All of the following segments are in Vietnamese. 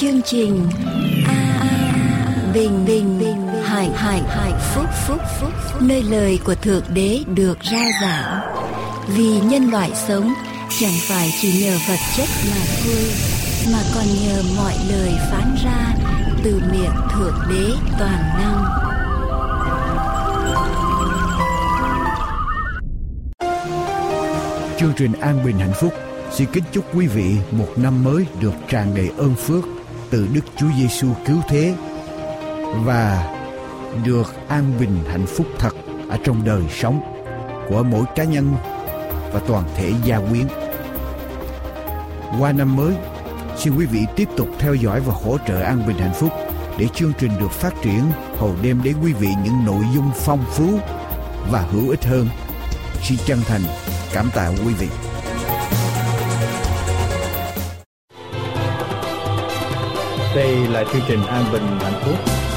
chương trình a bình bình bình hải hải hải phúc phúc phúc. Nơi lời của thượng đế được ra giảng. Vì nhân loại sống, chẳng phải chỉ nhờ vật chất mà thôi, mà còn nhờ mọi lời phán ra từ miệng thượng đế toàn năng. Chương trình an bình hạnh phúc xin kính chúc quý vị một năm mới được tràn đầy ơn phước từ Đức Chúa Giêsu cứu thế và được an bình hạnh phúc thật ở trong đời sống của mỗi cá nhân và toàn thể gia quyến. Qua năm mới, xin quý vị tiếp tục theo dõi và hỗ trợ an bình hạnh phúc để chương trình được phát triển hầu đem đến quý vị những nội dung phong phú và hữu ích hơn. Xin chân thành cảm tạ quý vị. Đây là chương trình An Bình Hạnh Phúc.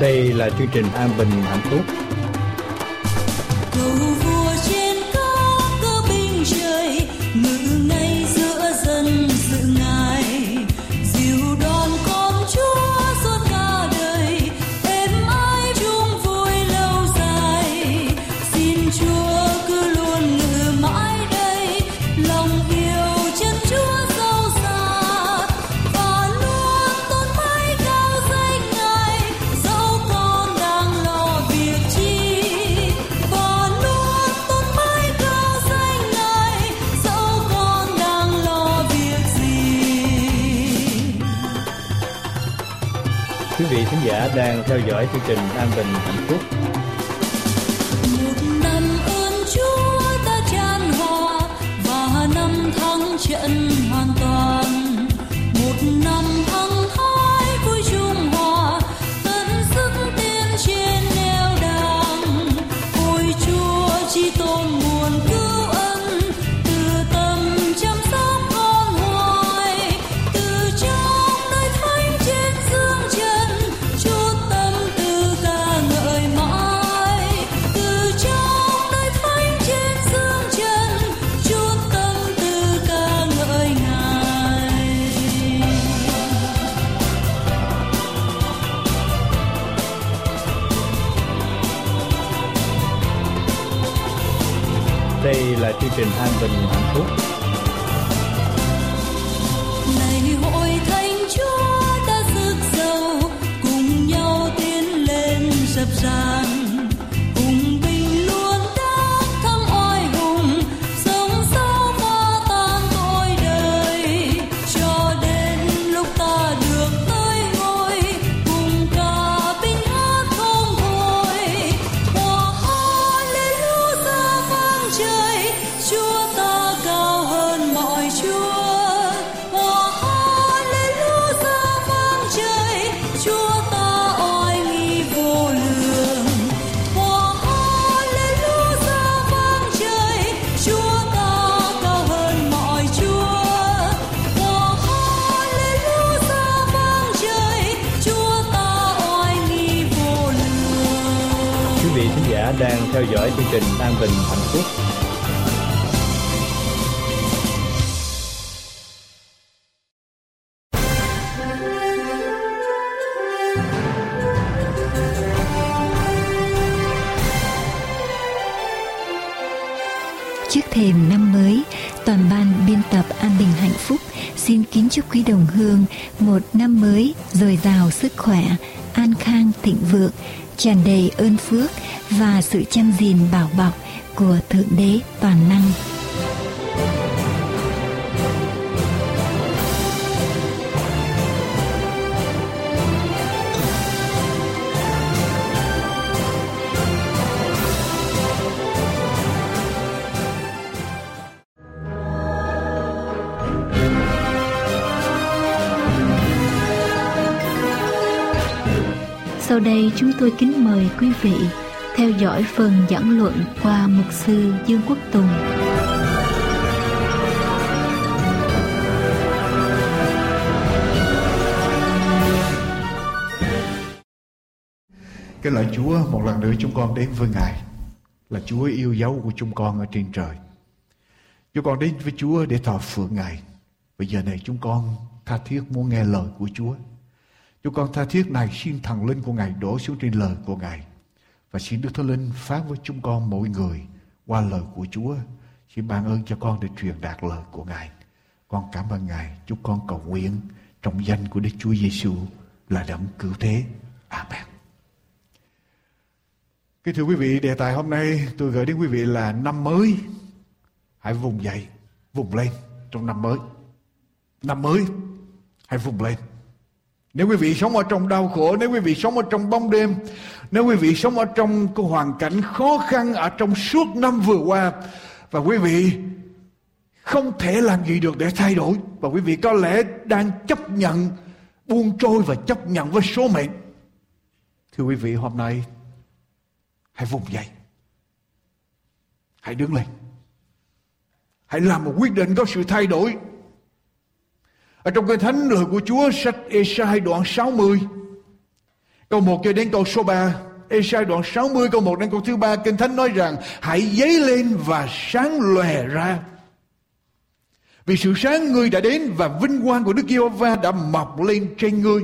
Đây là chương trình An Bình Hạnh Phúc. Câu đang theo dõi chương trình An Bình Hạnh Phúc. Trình an bình hạnh phúc. Này hội thánh chúa đã rực dầu cùng nhau tiến lên dập dàn theo dõi chương trình An Bình Hạnh Phúc. Trước thềm năm mới, toàn ban biên tập An Bình Hạnh Phúc xin kính chúc quý đồng hương một năm mới dồi dào sức khỏe, an khang thịnh vượng, tràn đầy ơn phước và sự chăm gìn bảo bọc của Thượng Đế Toàn Năng. Chúng tôi kính mời quý vị theo dõi phần giảng luận qua mục sư Dương Quốc Tùng. Cái lời Chúa, một lần nữa chúng con đến với Ngài, là Chúa yêu dấu của chúng con ở trên trời. Chúng con đến với Chúa để thờ phượng Ngài. Bây giờ này chúng con tha thiết muốn nghe lời của Chúa. Chúng con tha thiết này xin thần linh của Ngài đổ xuống trên lời của Ngài. Và xin Đức Thánh Linh phán với chúng con mỗi người qua lời của Chúa. Xin ban ơn cho con để truyền đạt lời của Ngài. Con cảm ơn Ngài. Chúc con cầu nguyện trong danh của Đức Chúa Giêsu là đấng cứu thế. Amen. Kính thưa quý vị, đề tài hôm nay tôi gửi đến quý vị là năm mới. Hãy vùng dậy, vùng lên trong năm mới. Năm mới, hãy vùng lên. Nếu quý vị sống ở trong đau khổ, nếu quý vị sống ở trong bóng đêm, nếu quý vị sống ở trong cái hoàn cảnh khó khăn ở trong suốt năm vừa qua và quý vị không thể làm gì được để thay đổi và quý vị có lẽ đang chấp nhận buông trôi và chấp nhận với số mệnh. Thưa quý vị, hôm nay hãy vùng dậy. Hãy đứng lên. Hãy làm một quyết định có sự thay đổi ở trong cái thánh lời của Chúa sách Esai đoạn 60 câu 1 cho đến câu số 3 Esai đoạn 60 câu 1 đến câu thứ 3 Kinh Thánh nói rằng hãy dấy lên và sáng lòe ra vì sự sáng ngươi đã đến và vinh quang của Đức Giê-hô-va đã mọc lên trên ngươi.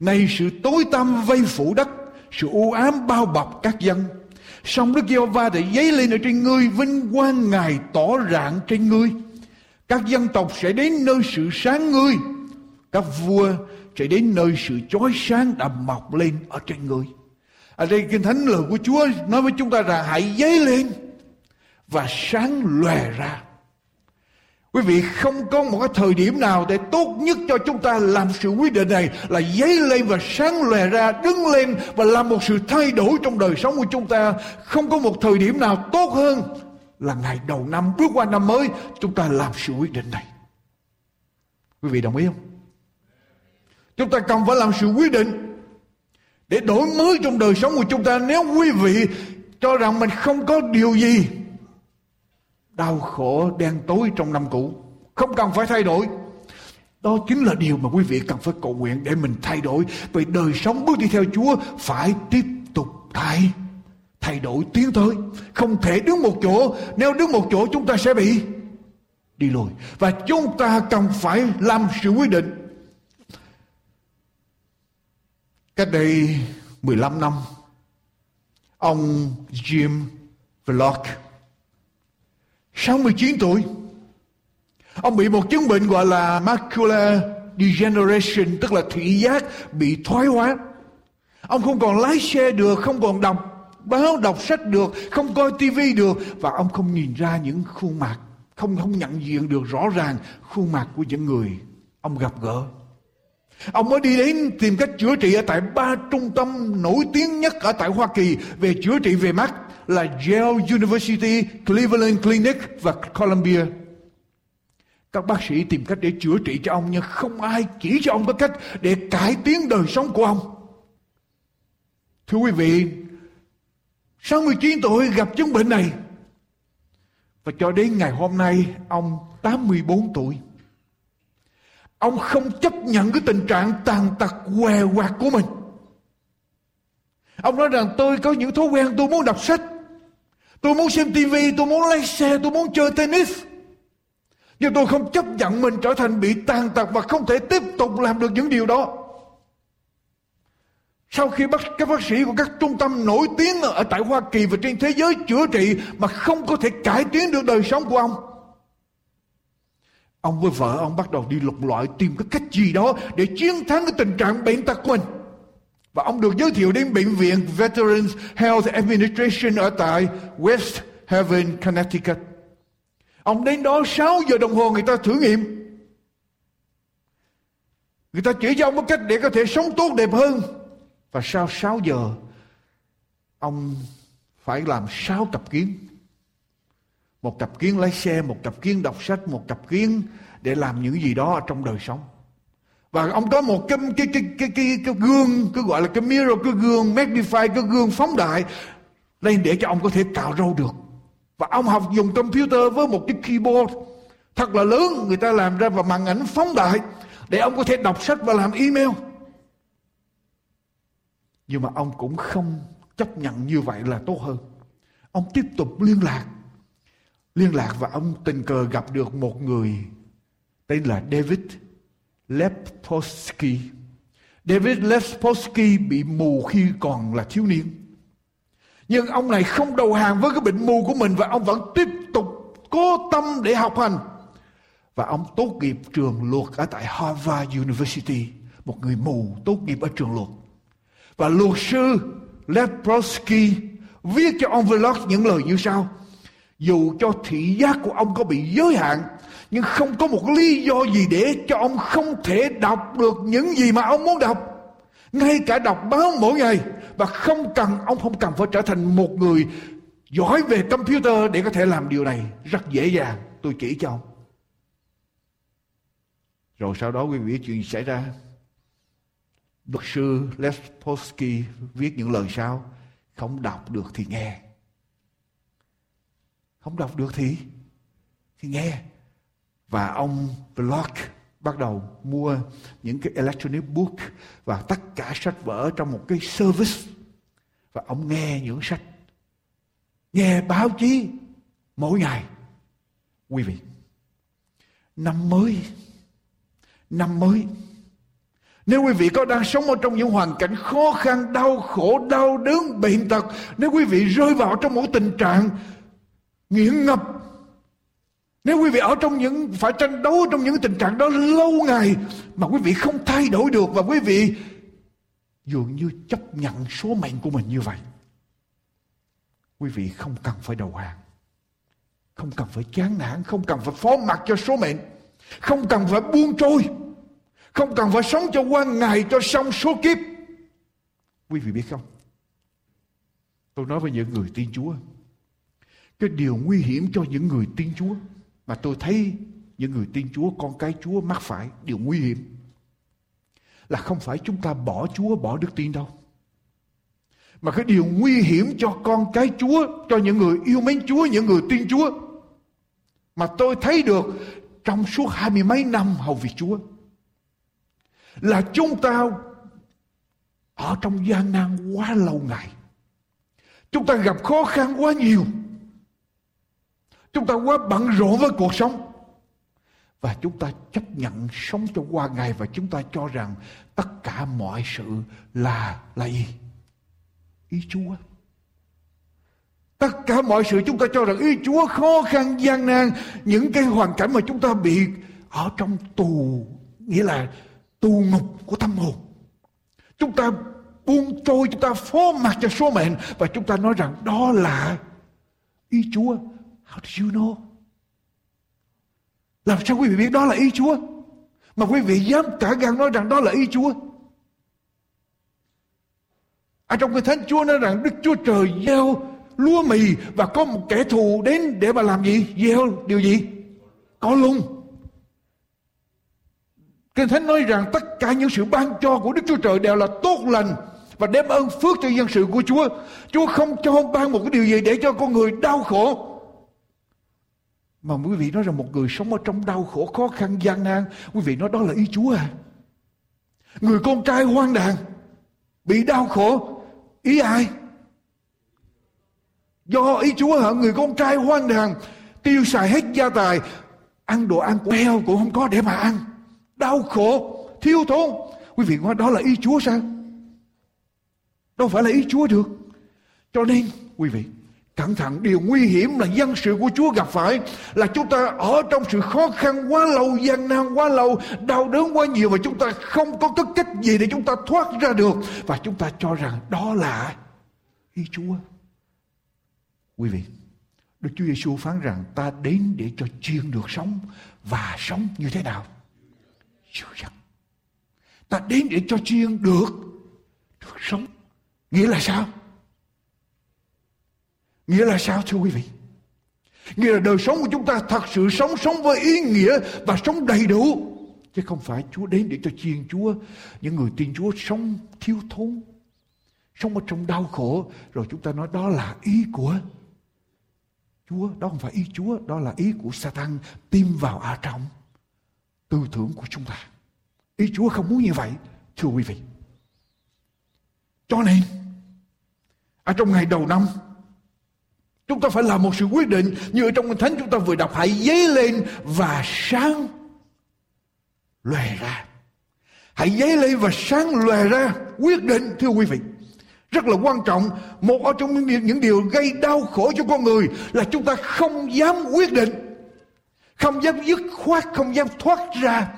Này sự tối tăm vây phủ đất, sự u ám bao bọc các dân. Song Đức Giê-hô-va đã dấy lên ở trên ngươi, vinh quang Ngài tỏ rạng trên ngươi. Các dân tộc sẽ đến nơi sự sáng ngươi. Các vua sẽ đến nơi sự chói sáng đã mọc lên ở trên ngươi. Ở đây Kinh Thánh lời của Chúa nói với chúng ta rằng hãy dấy lên và sáng lòe ra. Quý vị không có một cái thời điểm nào để tốt nhất cho chúng ta làm sự quyết định này là dấy lên và sáng lòe ra, đứng lên và làm một sự thay đổi trong đời sống của chúng ta. Không có một thời điểm nào tốt hơn là ngày đầu năm, bước qua năm mới, chúng ta làm sự quyết định này. Quý vị đồng ý không? Chúng ta cần phải làm sự quyết định để đổi mới trong đời sống của chúng ta nếu quý vị cho rằng mình không có điều gì, đau khổ, đen tối trong năm cũ, không cần phải thay đổi đó chính là điều mà quý vị cần phải cầu nguyện để mình thay đổi vì đời sống bước đi theo Chúa phải tiếp tục thay thay đổi tiến tới. Không thể đứng một chỗ, nếu đứng một chỗ chúng ta sẽ bị đi lùi. Và chúng ta cần phải làm sự quyết định. Cách đây 15 năm, ông Jim Vlock 69 tuổi. Ông bị một chứng bệnh gọi là macular degeneration, tức là thị giác bị thoái hóa. Ông không còn lái xe được, không còn đọc báo đọc sách được không coi tivi được và ông không nhìn ra những khuôn mặt không không nhận diện được rõ ràng khuôn mặt của những người ông gặp gỡ ông mới đi đến tìm cách chữa trị ở tại ba trung tâm nổi tiếng nhất ở tại Hoa Kỳ về chữa trị về mắt là Yale University, Cleveland Clinic và Columbia. Các bác sĩ tìm cách để chữa trị cho ông nhưng không ai chỉ cho ông có cách để cải tiến đời sống của ông. Thưa quý vị, 69 tuổi gặp chứng bệnh này. Và cho đến ngày hôm nay ông 84 tuổi. Ông không chấp nhận cái tình trạng tàn tật què quạt của mình. Ông nói rằng tôi có những thói quen tôi muốn đọc sách. Tôi muốn xem tivi, tôi muốn lái xe, tôi muốn chơi tennis. Nhưng tôi không chấp nhận mình trở thành bị tàn tật và không thể tiếp tục làm được những điều đó. Sau khi bác, các bác sĩ của các trung tâm nổi tiếng ở tại Hoa Kỳ và trên thế giới chữa trị mà không có thể cải tiến được đời sống của ông. Ông với vợ ông bắt đầu đi lục lọi tìm cái cách gì đó để chiến thắng cái tình trạng bệnh tật của mình. Và ông được giới thiệu đến bệnh viện Veterans Health Administration ở tại West Haven, Connecticut. Ông đến đó 6 giờ đồng hồ người ta thử nghiệm. Người ta chỉ cho ông một cách để có thể sống tốt đẹp hơn. Và sau 6 giờ ông phải làm 6 cặp kiến. Một cặp kiến lái xe, một cặp kiến đọc sách, một cặp kiến để làm những gì đó trong đời sống. và ông có một cái cái cái cái cái, cái gương cứ gọi là cái mirror cái gương magnify cái gương phóng đại lên để cho ông có thể cạo râu được và ông học dùng computer với một cái keyboard thật là lớn người ta làm ra và màn ảnh phóng đại để ông có thể đọc sách và làm email nhưng mà ông cũng không chấp nhận như vậy là tốt hơn ông tiếp tục liên lạc liên lạc và ông tình cờ gặp được một người tên là David Lepolsky. David Lepolsky bị mù khi còn là thiếu niên. Nhưng ông này không đầu hàng với cái bệnh mù của mình và ông vẫn tiếp tục cố tâm để học hành. Và ông tốt nghiệp trường luật ở tại Harvard University. Một người mù tốt nghiệp ở trường luật. Và luật sư Leprosky viết cho ông Vlog những lời như sau. Dù cho thị giác của ông có bị giới hạn, nhưng không có một lý do gì để cho ông không thể đọc được những gì mà ông muốn đọc. Ngay cả đọc báo mỗi ngày, và không cần ông không cần phải trở thành một người giỏi về computer để có thể làm điều này. Rất dễ dàng, tôi chỉ cho ông. Rồi sau đó quý vị chuyện xảy ra luật sư Les Polsky viết những lời sau. Không đọc được thì nghe. Không đọc được thì thì nghe. Và ông Block bắt đầu mua những cái electronic book và tất cả sách vở trong một cái service. Và ông nghe những sách. Nghe báo chí mỗi ngày. Quý vị, năm mới năm mới nếu quý vị có đang sống ở trong những hoàn cảnh khó khăn đau khổ đau đớn bệnh tật nếu quý vị rơi vào trong một tình trạng nghiện ngập nếu quý vị ở trong những phải tranh đấu trong những tình trạng đó lâu ngày mà quý vị không thay đổi được và quý vị dường như chấp nhận số mệnh của mình như vậy. Quý vị không cần phải đầu hàng. Không cần phải chán nản, không cần phải phó mặc cho số mệnh. Không cần phải buông trôi. Không cần phải sống cho qua ngày cho xong số kiếp. Quý vị biết không? Tôi nói với những người tin Chúa. Cái điều nguy hiểm cho những người tin Chúa mà tôi thấy những người tin Chúa, con cái Chúa mắc phải điều nguy hiểm. Là không phải chúng ta bỏ Chúa, bỏ đức tin đâu. Mà cái điều nguy hiểm cho con cái Chúa, cho những người yêu mến Chúa, những người tin Chúa. Mà tôi thấy được trong suốt hai mươi mấy năm hầu việc Chúa. Là chúng ta ở trong gian nan quá lâu ngày. Chúng ta gặp khó khăn quá nhiều. Chúng ta quá bận rộn với cuộc sống. Và chúng ta chấp nhận sống cho qua ngày và chúng ta cho rằng tất cả mọi sự là là gì? Ý Chúa. Tất cả mọi sự chúng ta cho rằng ý Chúa khó khăn gian nan, những cái hoàn cảnh mà chúng ta bị ở trong tù, nghĩa là tù ngục của tâm hồn. Chúng ta buông trôi, chúng ta phó mặc cho số mệnh và chúng ta nói rằng đó là ý Chúa. How do you know? Làm sao quý vị biết đó là ý Chúa? Mà quý vị dám cả gan nói rằng đó là ý Chúa. Ở trong cái thánh Chúa nói rằng Đức Chúa Trời gieo lúa mì và có một kẻ thù đến để mà làm gì? Gieo điều gì? Có lung. Kinh Thánh nói rằng tất cả những sự ban cho của Đức Chúa Trời đều là tốt lành và đem ơn phước cho dân sự của Chúa. Chúa không cho ban một cái điều gì để cho con người đau khổ. Mà quý vị nói rằng một người sống ở trong đau khổ, khó khăn, gian nan, Quý vị nói đó là ý Chúa à Người con trai hoang đàn Bị đau khổ, Ý ai Do ý Chúa hả Người con trai hoang đàn Tiêu xài hết gia tài, Ăn đồ ăn của heo cũng không có để mà ăn Đau khổ Thiếu thốn Quý vị nói đó là ý Chúa sao Đâu phải là ý Chúa được Cho nên quý vị Cẩn thận điều nguy hiểm là dân sự của Chúa gặp phải là chúng ta ở trong sự khó khăn quá lâu, gian nan quá lâu, đau đớn quá nhiều và chúng ta không có cái cách gì để chúng ta thoát ra được và chúng ta cho rằng đó là ý Chúa. Quý vị, Đức Chúa Giêsu phán rằng ta đến để cho chiên được sống và sống như thế nào? Dữ dằn. Ta đến để cho chiên được được sống. Nghĩa là sao? Nghĩa là sao, thưa quý vị? Nghĩa là đời sống của chúng ta thật sự sống sống với ý nghĩa và sống đầy đủ. Chứ không phải Chúa đến để cho chiên Chúa. Những người tin Chúa sống thiếu thốn. Sống ở trong đau khổ. Rồi chúng ta nói đó là ý của Chúa. Đó không phải ý Chúa. Đó là ý của Satan tim vào ở trong tư tưởng của chúng ta. Ý Chúa không muốn như vậy. Thưa quý vị. Cho nên ở trong ngày đầu năm chúng ta phải làm một sự quyết định như ở trong Kinh Thánh chúng ta vừa đọc hãy dấy lên và sáng lòe ra hãy dấy lên và sáng lòe ra quyết định thưa quý vị rất là quan trọng một ở trong những, những điều gây đau khổ cho con người là chúng ta không dám quyết định không dám dứt khoát, không dám thoát ra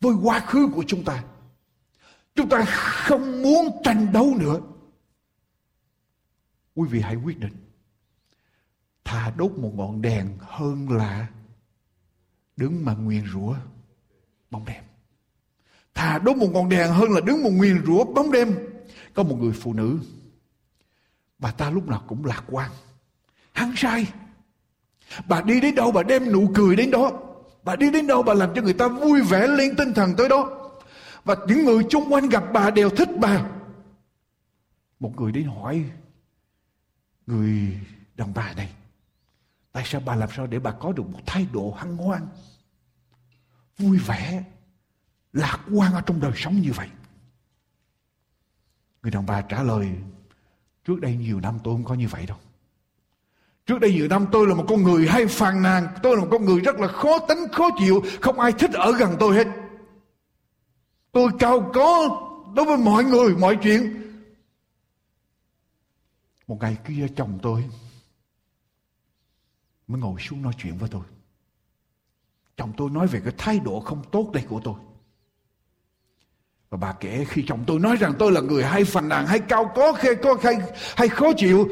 với quá khứ của chúng ta. Chúng ta không muốn tranh đấu nữa. Quý vị hãy quyết định. Thà đốt một ngọn đèn hơn là đứng mà nguyền rủa bóng đêm. Thà đốt một ngọn đèn hơn là đứng một nguyền rủa bóng đêm. Có một người phụ nữ, bà ta lúc nào cũng lạc quan. Hăng sai bà đi đến đâu bà đem nụ cười đến đó. Bà đi đến đâu bà làm cho người ta vui vẻ lên tinh thần tới đó. Và những người chung quanh gặp bà đều thích bà. Một người đến hỏi, người đàn bà này, tại sao bà làm sao để bà có được một thái độ hăng hoan, vui vẻ, lạc quan ở trong đời sống như vậy? Người đàn bà trả lời, trước đây nhiều năm tôi không có như vậy đâu trước đây nhiều năm tôi là một con người hay phàn nàn. Tôi là một con người rất là khó tính khó chịu. Không ai thích ở gần tôi hết. Tôi cao có đối với mọi người mọi chuyện. Một ngày kia chồng tôi mới ngồi xuống nói chuyện với tôi. Chồng tôi nói về cái thái độ không tốt đây của tôi. Và bà kể khi chồng tôi nói rằng tôi là người hay phàn nàn hay cao có hay, có, hay, hay khó chịu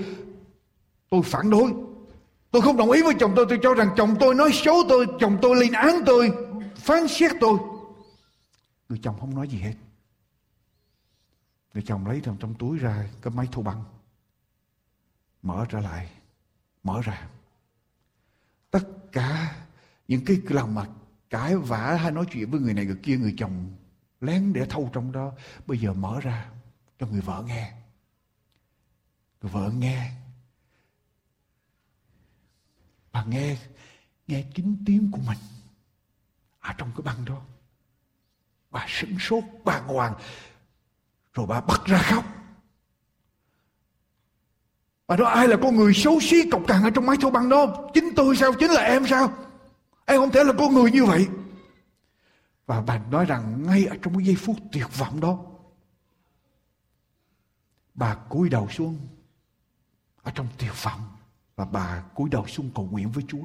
tôi phản đối tôi không đồng ý với chồng tôi tôi cho rằng chồng tôi nói xấu tôi, chồng tôi lên án tôi, phán xét tôi. Người chồng không nói gì hết. Người chồng lấy trong trong túi ra, cái máy thu băng, mở trở lại, mở ra. Tất cả những cái lòng mà cãi vã hay nói chuyện với người này người kia, người chồng lén để thâu trong đó, bây giờ mở ra cho người vợ nghe. Người vợ nghe bà nghe nghe chính tiếng của mình ở trong cái băng đó. Bà sửng sốt bàng hoàng rồi bà bật ra khóc. Bà nói, ai là con người xấu xí cọc cằn ở trong máy thâu băng đó? Chính tôi sao? Chính là em sao? Em không thể là con người như vậy. Và bà nói rằng ngay ở trong cái giây phút tuyệt vọng đó, Bà cúi đầu xuống Ở trong tuyệt vọng. Và bà cúi đầu xuống cầu nguyện với Chúa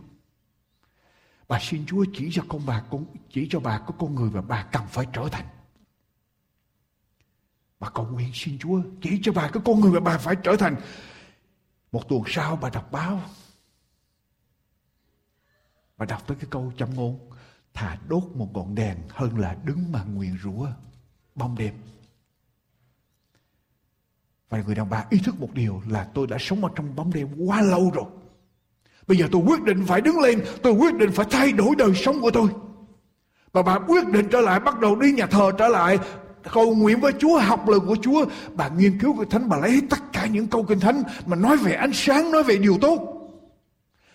Bà xin Chúa chỉ cho con bà con, Chỉ cho bà có con người mà bà cần phải trở thành Bà cầu nguyện xin Chúa Chỉ cho bà có con người mà bà phải trở thành một tuần sau bà đọc báo. Bà đọc tới cái câu châm ngôn. Thà đốt một ngọn đèn hơn là đứng mà nguyện rủa bóng đêm. Và người đàn bà ý thức một điều là tôi đã sống ở trong bóng đêm quá lâu rồi. Bây giờ tôi quyết định phải đứng lên, tôi quyết định phải thay đổi đời sống của tôi. Và bà quyết định trở lại, bắt đầu đi nhà thờ trở lại, cầu nguyện với Chúa, học lời của Chúa. Bà nghiên cứu Kinh Thánh, bà lấy tất cả những câu Kinh Thánh mà nói về ánh sáng, nói về điều tốt.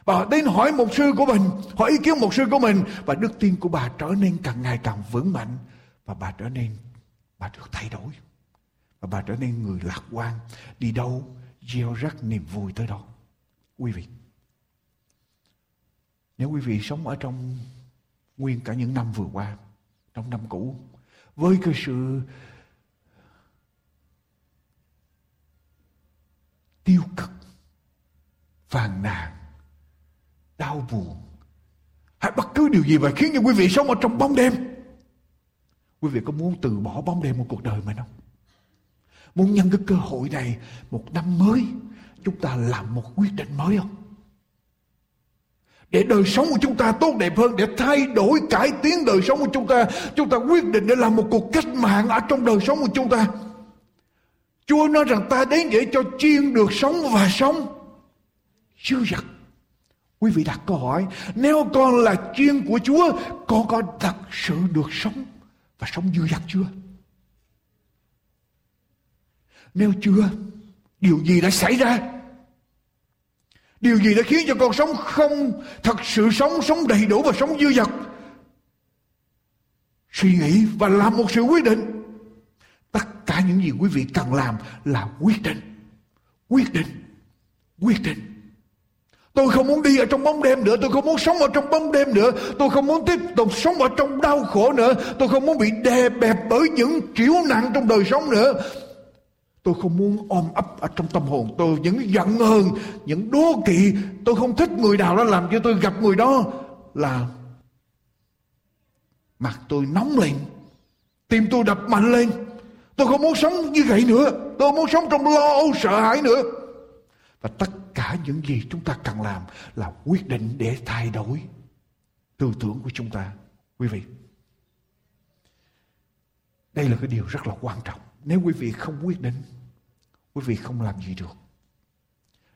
Bà đến hỏi một sư của mình, hỏi ý kiến một sư của mình và đức tin của bà trở nên càng ngày càng vững mạnh và bà trở nên, bà được thay đổi. Và bà trở nên người lạc quan, đi đâu gieo rắc niềm vui tới đó. Quý vị, nếu quý vị sống ở trong nguyên cả những năm vừa qua, trong năm cũ, với cái sự tiêu cực phàn nàn đau buồn hay bất cứ điều gì mà khiến cho quý vị sống ở trong bóng đêm quý vị có muốn từ bỏ bóng đêm một cuộc đời mình không muốn nhân cái cơ hội này một năm mới chúng ta làm một quyết định mới không? Để đời sống của chúng ta tốt đẹp hơn để thay đổi cải tiến đời sống của chúng ta chúng ta quyết định để làm một cuộc cách mạng ở trong đời sống của chúng ta. Chúa nói rằng ta đến để cho chiên được sống và sống. Dư dật Quý vị đặt câu hỏi, nếu con là chiên của Chúa, con có thật sự được sống và sống dư dật chưa? Nếu chưa, điều gì đã xảy ra? Điều gì đã khiến cho con sống không thật sự sống, sống đầy đủ và sống dư dật? Suy nghĩ và làm một sự quyết định. Tất cả những gì quý vị cần làm là quyết định. Quyết định. Quyết định. Tôi không muốn đi ở trong bóng đêm nữa Tôi không muốn sống ở trong bóng đêm nữa Tôi không muốn tiếp tục sống ở trong đau khổ nữa Tôi không muốn bị đè bẹp bởi những triểu nặng trong đời sống nữa Tôi không muốn ôm ấp ở trong tâm hồn tôi những giận hờn, những đố kỵ. Tôi không thích người nào đó làm cho tôi gặp người đó là mặt tôi nóng lên, tim tôi đập mạnh lên. Tôi không muốn sống như vậy nữa. Tôi không muốn sống trong lo âu sợ hãi nữa. Và tất cả những gì chúng ta cần làm là quyết định để thay đổi tư tưởng của chúng ta. Quý vị, đây là cái điều rất là quan trọng. Nếu quý vị không quyết định, quý vị không làm gì được.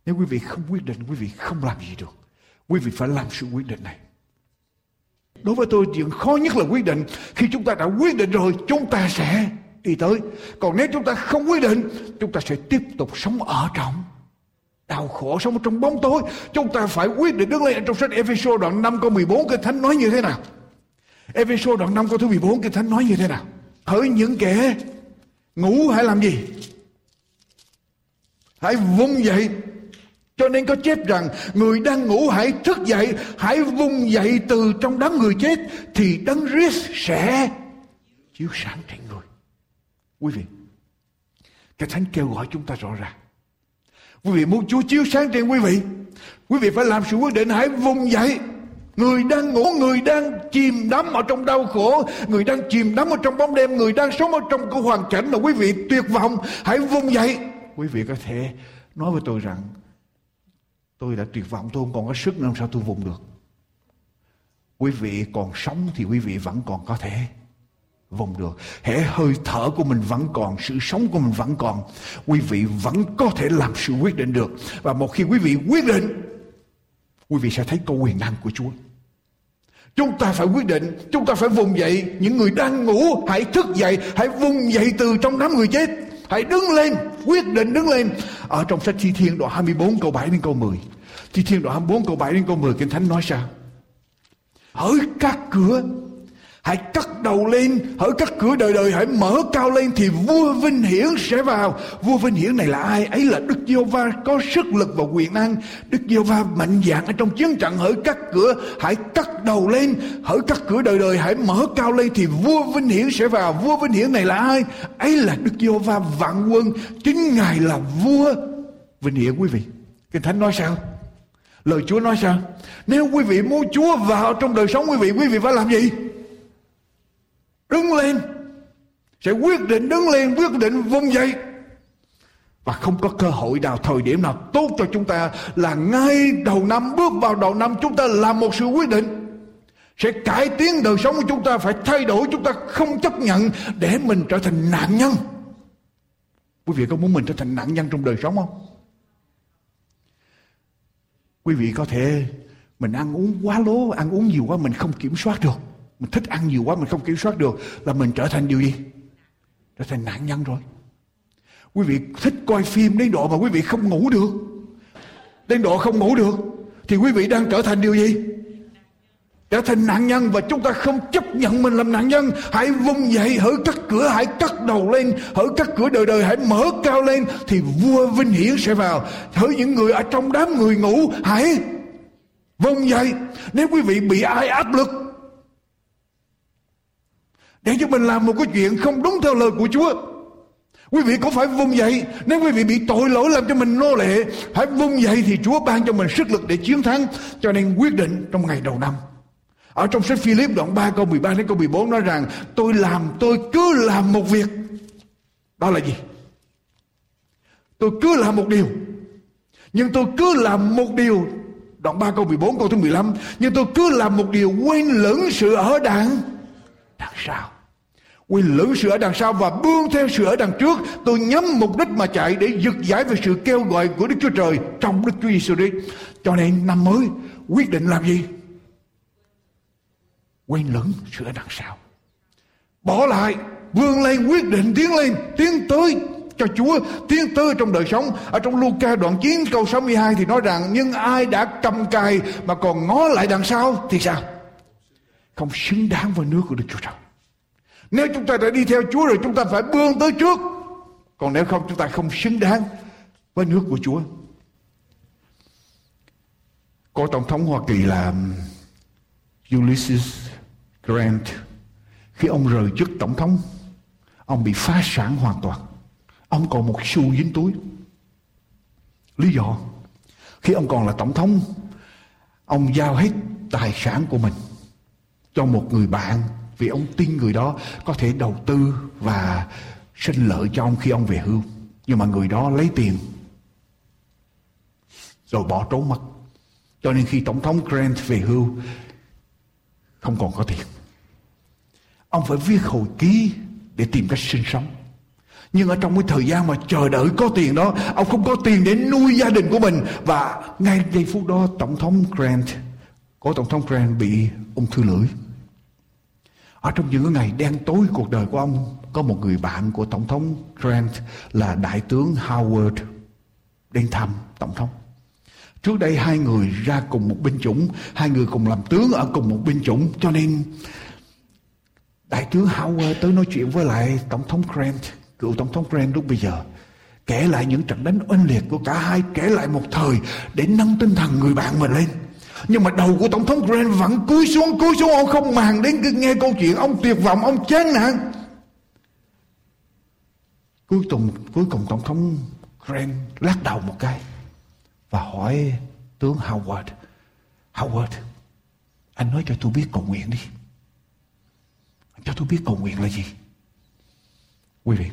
Nếu quý vị không quyết định, quý vị không làm gì được. Quý vị phải làm sự quyết định này. Đối với tôi chuyện khó nhất là quyết định. Khi chúng ta đã quyết định rồi, chúng ta sẽ đi tới. Còn nếu chúng ta không quyết định, chúng ta sẽ tiếp tục sống ở trong đau khổ, sống trong bóng tối. Chúng ta phải quyết định đứng lên trong sách Ephesos đoạn 5 câu 14 Kinh Thánh nói như thế nào? Ephesos đoạn 5 câu thứ 14 Kinh Thánh nói như thế nào? Hỡi những kẻ ngủ hãy làm gì? Hãy vùng dậy cho nên có chép rằng người đang ngủ hãy thức dậy, hãy vùng dậy từ trong đám người chết thì đấng Christ sẽ chiếu sáng trên người. Quý vị, cái thánh kêu gọi chúng ta rõ ràng. Quý vị muốn Chúa chiếu sáng trên quý vị, quý vị phải làm sự quyết định hãy vùng dậy. Người đang ngủ, người đang chìm đắm ở trong đau khổ, người đang chìm đắm ở trong bóng đêm, người đang sống ở trong cái hoàn cảnh mà quý vị tuyệt vọng, hãy vùng dậy. Quý vị có thể nói với tôi rằng tôi đã tuyệt vọng, tôi không còn có sức nữa, làm sao tôi vùng được. Quý vị còn sống thì quý vị vẫn còn có thể vùng được. Hễ hơi thở của mình vẫn còn, sự sống của mình vẫn còn, quý vị vẫn có thể làm sự quyết định được. Và một khi quý vị quyết định, quý vị sẽ thấy câu quyền năng của Chúa. Chúng ta phải quyết định, chúng ta phải vùng dậy. Những người đang ngủ, hãy thức dậy, hãy vùng dậy từ trong đám người chết. Hãy đứng lên, quyết định đứng lên. Ở trong sách Thi Thiên đoạn 24 câu 7 đến câu 10. Thi Thiên đoạn 24 câu 7 đến câu 10 Kinh Thánh nói sao? Hỡi các cửa Hãy cất đầu lên, hỡi các cửa đời đời hãy mở cao lên thì vua vinh hiển sẽ vào. Vua vinh hiển này là ai? Ấy là Đức Giê va có sức lực và quyền năng. Đức Giê va mạnh dạn ở trong chiến trận hỡi các cửa hãy cất đầu lên, hỡi các cửa đời đời hãy mở cao lên thì vua vinh hiển sẽ vào. Vua vinh hiển này là ai? Ấy là Đức Giê va vạn quân, chính ngài là vua vinh hiển quý vị. Kinh Thánh nói sao? Lời Chúa nói sao? Nếu quý vị muốn Chúa vào trong đời sống quý vị, quý vị phải làm gì? Đứng lên. Sẽ quyết định đứng lên, quyết định vung dậy. Và không có cơ hội nào, thời điểm nào tốt cho chúng ta là ngay đầu năm, bước vào đầu năm chúng ta làm một sự quyết định. Sẽ cải tiến đời sống của chúng ta, phải thay đổi, chúng ta không chấp nhận để mình trở thành nạn nhân. Quý vị có muốn mình trở thành nạn nhân trong đời sống không? Quý vị có thể mình ăn uống quá lố, ăn uống nhiều quá mình không kiểm soát được. Mình thích ăn nhiều quá, mình không kiểm soát được, là mình trở thành điều gì? Trở thành nạn nhân rồi. Quý vị thích coi phim đến độ mà quý vị không ngủ được. Đến độ không ngủ được, thì quý vị đang trở thành điều gì? trở thành nạn nhân và chúng ta không chấp nhận mình làm nạn nhân hãy vung dậy hỡi các cửa, hãy cắt đầu lên hỡi các cửa đời đời, hãy mở cao lên, thì vua vinh hiển sẽ vào hỡi những người ở trong đám người ngủ, hãy vung dậy nếu quý vị bị ai áp lực để cho mình làm một cái chuyện không đúng theo lời của Chúa Quý vị có phải vung dậy Nếu quý vị bị tội lỗi làm cho mình nô lệ, Hãy vung dậy thì Chúa ban cho mình sức lực để chiến thắng Cho nên quyết định trong ngày đầu năm ở trong sách Philip đoạn 3 câu 13 đến câu 14 nói rằng, tôi làm, tôi cứ làm một việc. Đó là gì? Tôi cứ làm một điều. Nhưng tôi cứ làm một điều. Đoạn 3 câu 14 câu thứ 15. Nhưng tôi cứ làm một điều quên lẫn sự ở đằng đằng sau. Quyền lửng sự ở đằng sau và bươn theo sự ở đằng trước. Tôi nhắm mục đích mà chạy để giật giải về sự kêu gọi của Đức Chúa Trời trong Đức Chúa Giêsu Christ. Cho nên năm mới quyết định làm gì? Quên lẫn sự ở đằng sau. Bỏ lại, vươn lên, quyết định tiến lên, tiến tới cho Chúa tiến tới trong đời sống ở trong Luca đoạn 9 câu 62 thì nói rằng nhưng ai đã cầm cài mà còn ngó lại đằng sau thì sao không xứng đáng với nước của Đức Chúa Trời nếu chúng ta đã đi theo Chúa rồi, chúng ta phải bươn tới trước. Còn nếu không, chúng ta không xứng đáng với nước của Chúa. Có tổng thống Hoa Kỳ là um, Ulysses Grant. Khi ông rời chức tổng thống, ông bị phá sản hoàn toàn. Ông còn một xu dính túi. Lý do, khi ông còn là tổng thống, ông giao hết tài sản của mình cho một người bạn vì ông tin người đó có thể đầu tư và sinh lợi cho ông khi ông về hưu. Nhưng mà người đó lấy tiền, rồi bỏ trốn mất. Cho nên khi tổng thống Grant về hưu, không còn có tiền. Ông phải viết hồi ký để tìm cách sinh sống. Nhưng ở trong cái thời gian mà chờ đợi có tiền đó, ông không có tiền để nuôi gia đình của mình. Và ngay giây phút đó, tổng thống Grant có tổng thống Grant bị ung thư lưỡi ở trong những ngày đen tối cuộc đời của ông, có một người bạn của tổng thống Grant là đại tướng Howard đến thăm tổng thống. Trước đây hai người ra cùng một binh chủng, hai người cùng làm tướng ở cùng một binh chủng, cho nên đại tướng Howard tới nói chuyện với lại tổng thống Grant, cựu tổng thống Grant lúc bây giờ, kể lại những trận đánh oanh liệt của cả hai, kể lại một thời để nâng tinh thần người bạn mình lên nhưng mà đầu của tổng thống Grant vẫn cúi xuống cúi xuống, ông không màng đến nghe câu chuyện ông tuyệt vọng, ông chán nản. Cuối cùng cuối cùng tổng thống Grant lắc đầu một cái và hỏi tướng Howard Howard, anh nói cho tôi biết cầu nguyện đi. Cho tôi biết cầu nguyện là gì? Quý vị,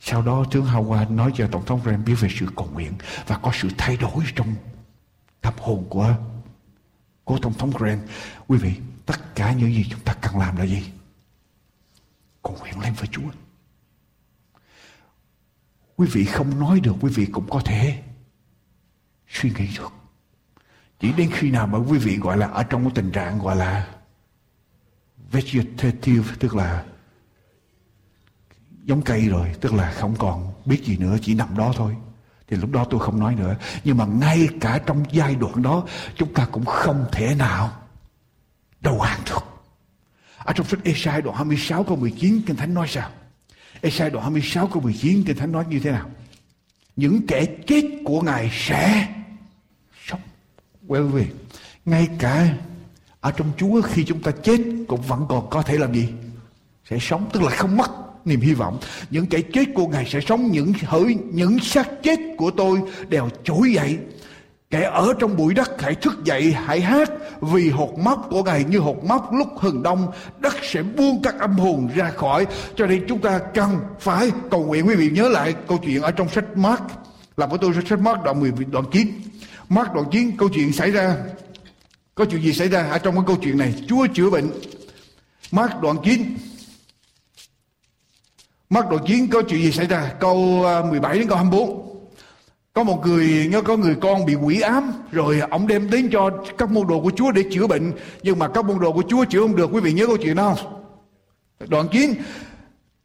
sau đó tướng Howard nói cho Tổng thống Grant biết về sự cầu nguyện và có sự thay đổi trong tâm hồn của của Tổng thống Grant. Quý vị, tất cả những gì chúng ta cần làm là gì? Cầu nguyện lên với Chúa. Quý vị không nói được, quý vị cũng có thể suy nghĩ được. Chỉ đến khi nào mà quý vị gọi là ở trong cái tình trạng gọi là vegetative, tức là giống cây rồi tức là không còn biết gì nữa chỉ nằm đó thôi thì lúc đó tôi không nói nữa. Nhưng mà ngay cả trong giai đoạn đó, chúng ta cũng không thể nào đầu hàng được. Ở trong sách Esai đoạn 26 câu 19 Kinh Thánh nói sao? Esai đoạn 26 câu 19 Kinh Thánh nói như thế nào? Những kẻ chết của Ngài sẽ sống. Well về ngay cả ở trong Chúa, khi chúng ta chết, cũng vẫn còn có thể làm gì? Sẽ sống, tức là không mất niềm hy vọng. Những kẻ chết của ngài sẽ sống, những hỡi, những xác chết của tôi đều trỗi dậy. Kẻ ở trong bụi đất hãy thức dậy, hãy hát, vì hột móc của ngài như hột móc lúc hừng đông. Đất sẽ buông các âm hồn ra khỏi. Cho nên chúng ta cần phải cầu nguyện. Quý vị nhớ lại câu chuyện ở trong sách Mark. Làm của tôi sách Mark đoạn 10 đoạn 9 Mark đoạn 9 câu chuyện xảy ra. Có chuyện gì xảy ra ở trong cái câu chuyện này? Chúa chữa bệnh. Mark đoạn 9 Mắc độ chiến có chuyện gì xảy ra? Câu à, 17 đến câu 24. Có một người nhớ có người con bị quỷ ám rồi ông đem đến cho các môn đồ của Chúa để chữa bệnh nhưng mà các môn đồ của Chúa chữa không được quý vị nhớ câu chuyện đó không? Đoạn chiến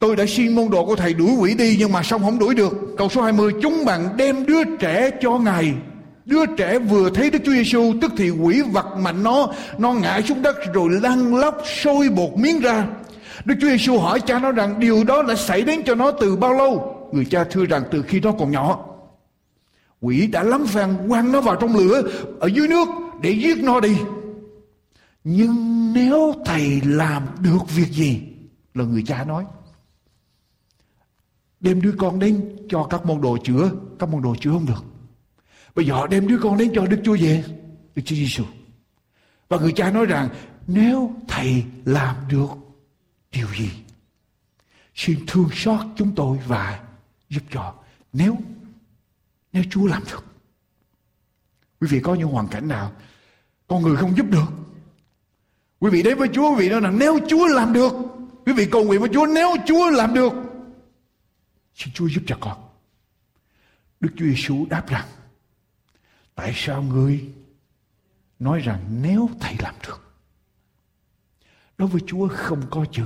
Tôi đã xin môn đồ của thầy đuổi quỷ đi nhưng mà xong không đuổi được. Câu số 20 chúng bạn đem đứa trẻ cho ngài. Đứa trẻ vừa thấy Đức Chúa Giêsu tức thì quỷ vật mạnh nó, nó ngã xuống đất rồi lăn lóc sôi bột miếng ra. Đức Chúa Giêsu hỏi cha nó rằng, điều đó đã xảy đến cho nó từ bao lâu? Người cha thưa rằng, từ khi nó còn nhỏ. Quỷ đã lắm phàn quăng nó vào trong lửa, ở dưới nước, để giết nó đi. Nhưng nếu thầy làm được việc gì? Là người cha nói. Đem đứa con đến cho các môn đồ chữa. Các môn đồ chữa không được. Bây giờ đem đứa con đến cho Đức Chúa về. Đức Chúa Giêsu. Và người cha nói rằng, nếu thầy làm được điều gì? Xin thương xót chúng tôi và giúp cho. Nếu nếu Chúa làm được. Quý vị có những hoàn cảnh nào con người không giúp được? Quý vị đến với Chúa, quý vị nói rằng nếu Chúa làm được, quý vị cầu nguyện với Chúa, nếu Chúa làm được, xin Chúa giúp cho con. Đức Chúa Giêsu đáp rằng, tại sao ngươi nói rằng nếu thầy làm được đối với Chúa không có chữ.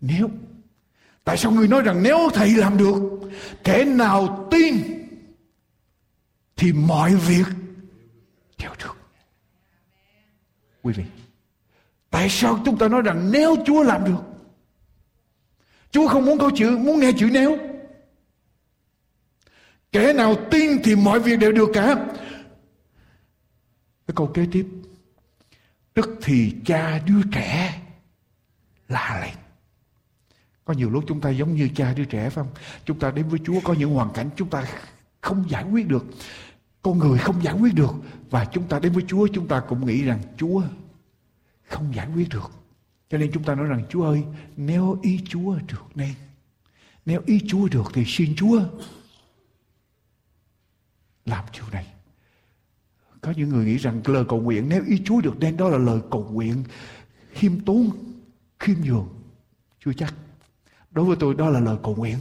Nếu, tại sao người nói rằng nếu thầy làm được, kẻ nào tin thì mọi việc đều được. Quý vị, tại sao chúng ta nói rằng nếu Chúa làm được, Chúa không muốn có chữ, muốn nghe chữ nếu? Kẻ nào tin thì mọi việc đều được cả. Cái câu kế tiếp tức thì cha đứa trẻ la lên. Có nhiều lúc chúng ta giống như cha đứa trẻ phải không? Chúng ta đến với chúa, có những hoàn cảnh chúng ta không giải quyết được. Con người không giải quyết được. Và chúng ta đến với chúa, chúng ta cũng nghĩ rằng chúa không giải quyết được. Cho nên chúng ta nói rằng, chúa ơi, nếu ý chúa được nên, nếu ý chúa được thì xin chúa làm điều này có những người nghĩ rằng lời cầu nguyện nếu ý Chúa được đem đó là lời cầu nguyện khiêm tốn, khiêm nhường. Chưa chắc. Đối với tôi đó là lời cầu nguyện.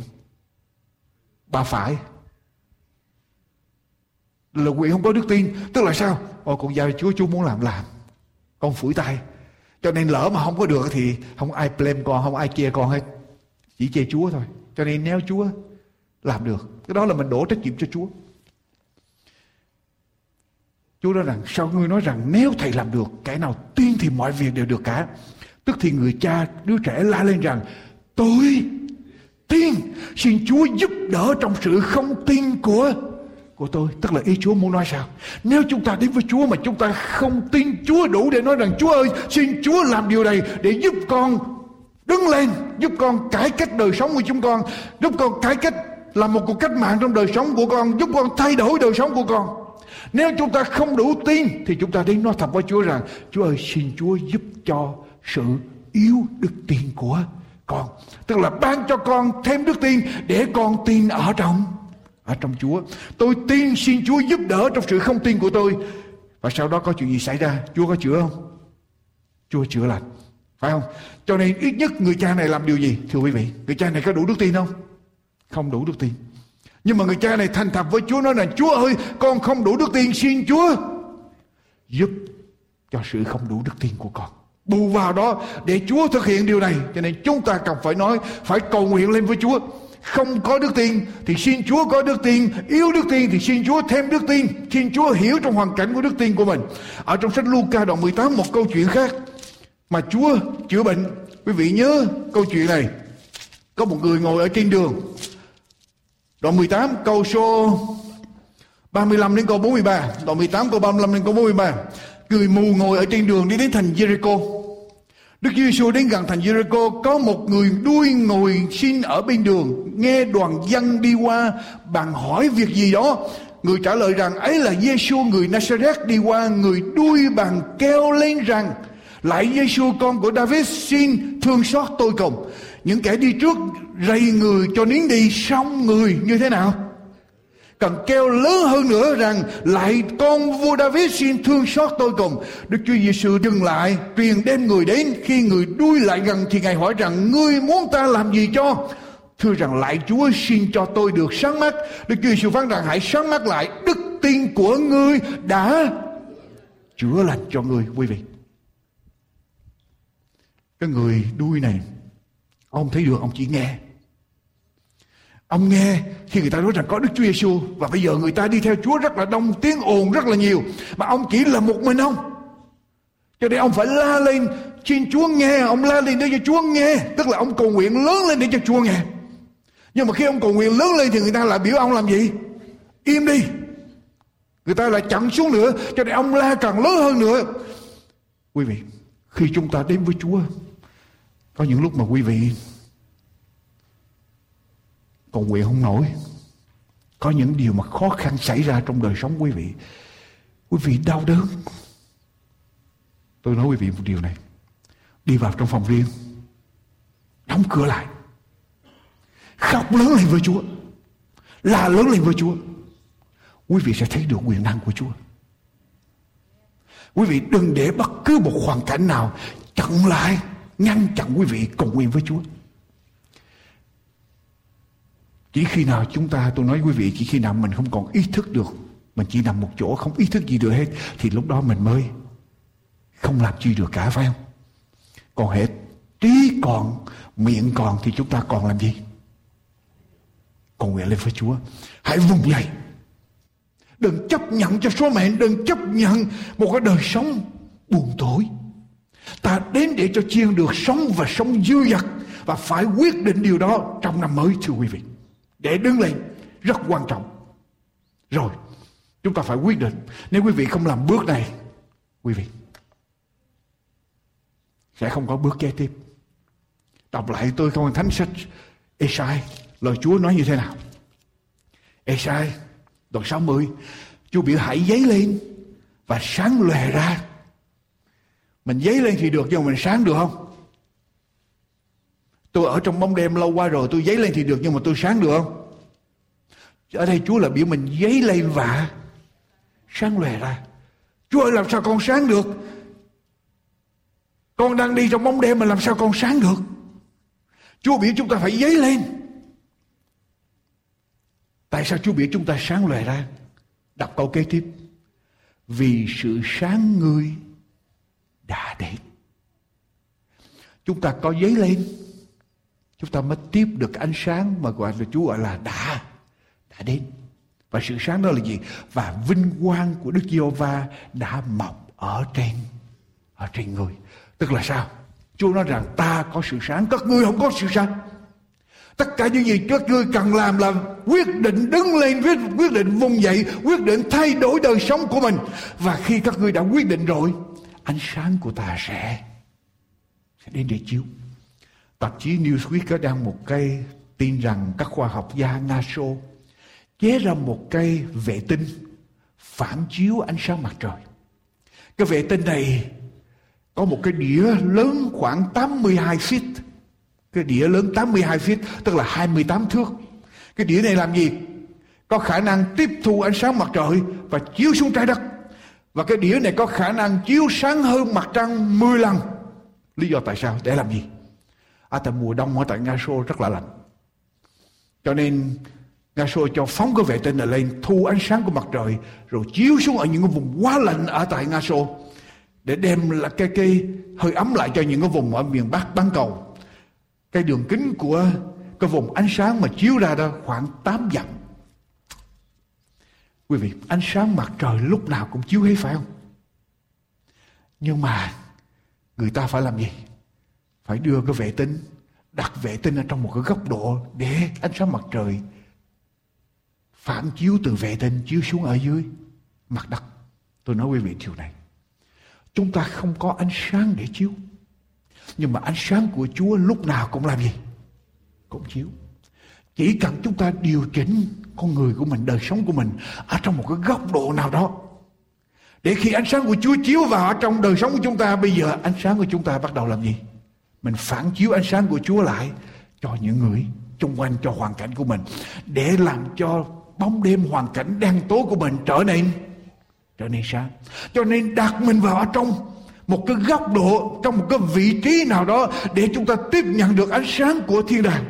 Bà phải. Lời nguyện không có đức tin. Tức là sao? Ồ con giao Chúa, Chúa muốn làm làm. Con phủi tay. Cho nên lỡ mà không có được thì không ai blame con, không ai chê con hết. Chỉ chê Chúa thôi. Cho nên nếu Chúa làm được. Cái đó là mình đổ trách nhiệm cho Chúa. Chúa nói rằng, sao ngươi nói rằng nếu thầy làm được, kẻ nào tin thì mọi việc đều được cả. Tức thì người cha, đứa trẻ la lên rằng, tôi tin, xin Chúa giúp đỡ trong sự không tin của của tôi. Tức là ý Chúa muốn nói sao? Nếu chúng ta đến với Chúa mà chúng ta không tin Chúa đủ để nói rằng, Chúa ơi, xin Chúa làm điều này để giúp con đứng lên, giúp con cải cách đời sống của chúng con, giúp con cải cách, làm một cuộc cách mạng trong đời sống của con, giúp con thay đổi đời sống của con nếu chúng ta không đủ tin thì chúng ta đến nói thật với Chúa rằng Chúa ơi xin Chúa giúp cho sự yếu đức tin của con. Tức là ban cho con thêm đức tin để con tin ở trong ở trong Chúa. Tôi tin xin Chúa giúp đỡ trong sự không tin của tôi. Và sau đó có chuyện gì xảy ra? Chúa có chữa không? Chúa chữa lành. Phải không? Cho nên ít nhất người cha này làm điều gì? Thưa quý vị, người cha này có đủ đức tin không? Không đủ đức tin. Nhưng mà người cha này thành thật với Chúa, nói là, Chúa ơi, con không đủ đức tin, xin Chúa giúp cho sự không đủ đức tin của con. Bù vào đó để Chúa thực hiện điều này. Cho nên chúng ta cần phải nói, phải cầu nguyện lên với Chúa. Không có đức tin thì xin Chúa, có đức tin. Yếu đức tin thì xin Chúa, thêm đức tin. Xin Chúa hiểu trong hoàn cảnh của đức tin của mình. Ở trong sách Luca đoạn 18 một câu chuyện khác. Mà Chúa chữa bệnh. Quý vị nhớ câu chuyện này. Có một người ngồi ở trên đường Đoạn 18 câu số 35 đến câu 43. Đoạn 18 câu 35 đến câu 43. Người mù ngồi ở trên đường đi đến thành Jericho. Đức Giêsu đến gần thành Jericho, có một người đuôi ngồi xin ở bên đường nghe đoàn dân đi qua bàn hỏi việc gì đó người trả lời rằng, ấy là Giêsu người Nazareth đi qua, người đuôi bàn kêu lên rằng, lại Giêsu con của David, xin thương xót tôi cùng những kẻ đi trước rầy người cho nín đi xong người như thế nào? Cần kêu lớn hơn nữa rằng, lại con vua David xin thương xót tôi cùng. Đức Chúa Giêsu dừng lại, truyền đem người đến. Khi người đuôi lại gần thì ngài hỏi rằng, ngươi muốn ta làm gì cho? Thưa rằng lại Chúa xin cho tôi được sáng mắt. Đức Chúa Giêsu phán rằng, hãy sáng mắt lại, đức tin của ngươi đã chữa lành cho ngươi. Quý vị, cái người đuôi này ông thấy được, ông chỉ nghe. Ông nghe khi người ta nói rằng có Đức Chúa Giêsu và bây giờ người ta đi theo Chúa rất là đông, tiếng ồn rất là nhiều. Mà ông chỉ là một mình ông. Cho nên ông phải la lên, xin Chúa nghe. Ông la lên để cho Chúa nghe. Tức là ông cầu nguyện lớn lên để cho Chúa nghe. Nhưng mà khi ông cầu nguyện lớn lên thì người ta lại biểu ông làm gì? Im đi. Người ta lại chặn xuống nữa. Cho nên ông la càng lớn hơn nữa. Quý vị, khi chúng ta đến với Chúa có những lúc mà quý vị cầu nguyện không nổi. Có những điều mà khó khăn xảy ra trong đời sống quý vị. Quý vị đau đớn. Tôi nói quý vị một điều này. Đi vào trong phòng riêng. Đóng cửa lại. Khóc lớn lên với Chúa. La lớn lên với Chúa. Quý vị sẽ thấy được quyền năng của Chúa. Quý vị đừng để bất cứ một hoàn cảnh nào chặn lại ngăn chặn quý vị cầu nguyện với Chúa. Chỉ khi nào chúng ta, tôi nói quý vị, chỉ khi nào mình không còn ý thức được, mình chỉ nằm một chỗ không ý thức gì được hết, thì lúc đó mình mới không làm gì được cả phải không? Còn hết trí còn, miệng còn thì chúng ta còn làm gì? Cầu nguyện lên với Chúa. Hãy vùng dậy. Đừng chấp nhận cho số mệnh, đừng chấp nhận một cái đời sống buồn tối. Ta đến để cho chiên được sống và sống dư dật và phải quyết định điều đó trong năm mới thưa quý vị. Để đứng lên rất quan trọng. Rồi, chúng ta phải quyết định. Nếu quý vị không làm bước này, quý vị sẽ không có bước kế tiếp. Đọc lại tôi không thánh sách Esai, lời Chúa nói như thế nào? Esai, đoạn 60, Chúa biểu hãy giấy lên và sáng lòe ra mình giấy lên thì được, nhưng mà mình sáng được không? Tôi ở trong bóng đêm lâu qua rồi, tôi giấy lên thì được, nhưng mà tôi sáng được không? Ở đây Chúa là biểu mình giấy lên và sáng lòe ra. Chúa ơi, làm sao con sáng được? Con đang đi trong bóng đêm mà làm sao con sáng được? Chúa biểu chúng ta phải giấy lên. Tại sao Chúa biểu chúng ta sáng lòe ra? Đọc câu kế tiếp. Vì sự sáng ngươi đã đến. Chúng ta có giấy lên, chúng ta mới tiếp được ánh sáng mà gọi là Chúa gọi là đã, đã đến. Và sự sáng đó là gì? Và vinh quang của Đức Giê-hô-va đã mọc ở trên ở trên người. Tức là sao? Chúa nói rằng ta có sự sáng, các ngươi không có sự sáng. Tất cả những gì các ngươi cần làm là quyết định đứng lên, quyết, quyết định vùng dậy, quyết định thay đổi đời sống của mình. Và khi các ngươi đã quyết định rồi, ánh sáng của ta sẽ sẽ đến để chiếu tạp chí Newsweek có đăng một cây tin rằng các khoa học gia NASA chế ra một cây vệ tinh phản chiếu ánh sáng mặt trời. Cái vệ tinh này có một cái đĩa lớn khoảng 82 feet. Cái đĩa lớn 82 feet, tức là 28 thước. Cái đĩa này làm gì? Có khả năng tiếp thu ánh sáng mặt trời và chiếu xuống trái đất. Và cái đĩa này có khả năng chiếu sáng hơn mặt trăng 10 lần. Lý do tại sao? Để làm gì? À tại mùa đông ở tại Nga sô rất là lạnh. Cho nên Nga sô cho phóng cái vệ tinh này lên, thu ánh sáng của mặt trời, rồi chiếu xuống ở những cái vùng quá lạnh ở tại Nga sô để đem là cái cái hơi ấm lại cho những cái vùng ở miền Bắc, bán cầu. Cái đường kính của cái vùng ánh sáng mà chiếu ra đó khoảng 8 dặm Quý vị, ánh sáng mặt trời lúc nào cũng chiếu hết phải không? Nhưng mà người ta phải làm gì? Phải đưa cái vệ tinh, đặt vệ tinh ở trong một cái góc độ để ánh sáng mặt trời phản chiếu từ vệ tinh chiếu xuống ở dưới mặt đất. Tôi nói quý vị điều này. Chúng ta không có ánh sáng để chiếu. Nhưng mà ánh sáng của Chúa lúc nào cũng làm gì? Cũng chiếu. Chỉ cần chúng ta điều chỉnh con người của mình, đời sống của mình ở trong một cái góc độ nào đó. Để khi ánh sáng của Chúa chiếu vào trong đời sống của chúng ta, bây giờ ánh sáng của chúng ta bắt đầu làm gì? Mình phản chiếu ánh sáng của Chúa lại cho những người xung quanh, cho hoàn cảnh của mình. Để làm cho bóng đêm hoàn cảnh đen tối của mình trở nên trở nên sáng. Cho nên đặt mình vào ở trong một cái góc độ, trong một cái vị trí nào đó để chúng ta tiếp nhận được ánh sáng của thiên đàng.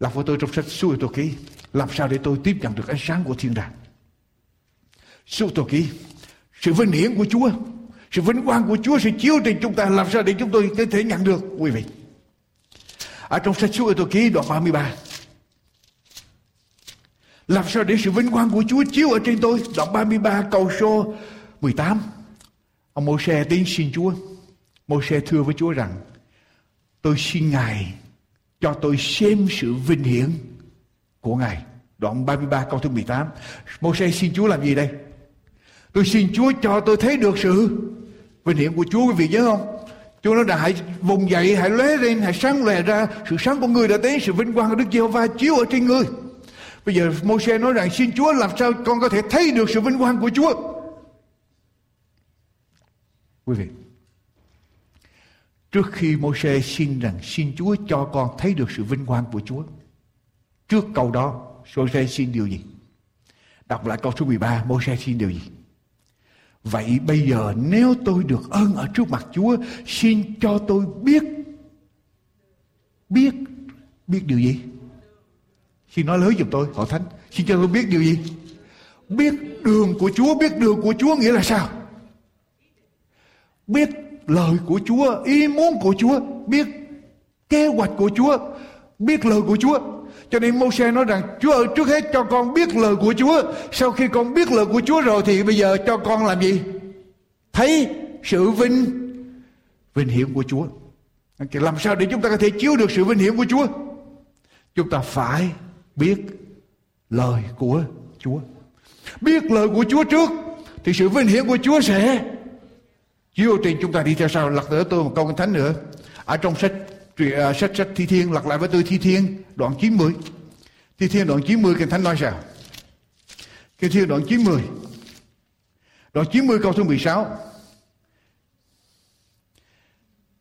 Làm với tôi trong sách Suy Tô Ký. Làm sao để tôi tiếp nhận được ánh sáng của thiên đàng. Suy Tô Ký. Sự vinh hiển của Chúa. Sự vinh quang của Chúa sẽ chiếu trên chúng ta. Làm sao để chúng tôi có thể nhận được, quý vị. Ở trong sách Suy Tô Ký đoạn 33. Làm sao để sự vinh quang của Chúa chiếu ở trên tôi. Đoạn 33 câu số 18. Ông Mô-xe tiến xin Chúa. Mô-xe thưa với Chúa rằng, tôi xin Ngài cho tôi xem sự vinh hiển của Ngài. Đoạn 33 câu thứ 18. Mô-se xin Chúa làm gì đây? Tôi xin Chúa cho tôi thấy được sự vinh hiển của Chúa quý vị nhớ không? Chúa nói là hãy vùng dậy, hãy lóe lên, hãy sáng lòe ra. Sự sáng của người đã đến, sự vinh quang của Đức Giê-hô-va chiếu ở trên người. Bây giờ Mô-se nói rằng xin Chúa làm sao con có thể thấy được sự vinh quang của Chúa. Quý vị, Trước khi Môi-se xin rằng xin Chúa cho con thấy được sự vinh quang của Chúa. Trước câu đó, Môi-se xin điều gì? Đọc lại câu số 13, Môi-se xin điều gì? Vậy bây giờ nếu tôi được ơn ở trước mặt Chúa, xin cho tôi biết. Biết, biết điều gì? Xin nói lớn giùm tôi, họ thánh. Xin cho tôi biết điều gì? Biết đường của Chúa, biết đường của Chúa nghĩa là sao? Biết lời của Chúa, ý muốn của Chúa, biết kế hoạch của Chúa, biết lời của Chúa. Cho nên Môi-se nói rằng Chúa ơi trước hết cho con biết lời của Chúa. Sau khi con biết lời của Chúa rồi Thì bây giờ cho con làm gì? Thấy sự vinh Vinh hiển của Chúa. Làm sao để chúng ta có thể chiếu được sự vinh hiển của Chúa? Chúng ta phải biết lời của Chúa. Biết lời của Chúa trước Thì sự vinh hiển của Chúa sẽ chiếu trên chúng ta đi theo sau. Lật nữa tôi một câu kinh thánh nữa. Ở trong sách uh, sách sách thi thiên lật lại với tôi thi thiên đoạn 90 thi thiên đoạn 90 kinh thánh nói sao? Thi thiên đoạn 90 đoạn 90 câu số 16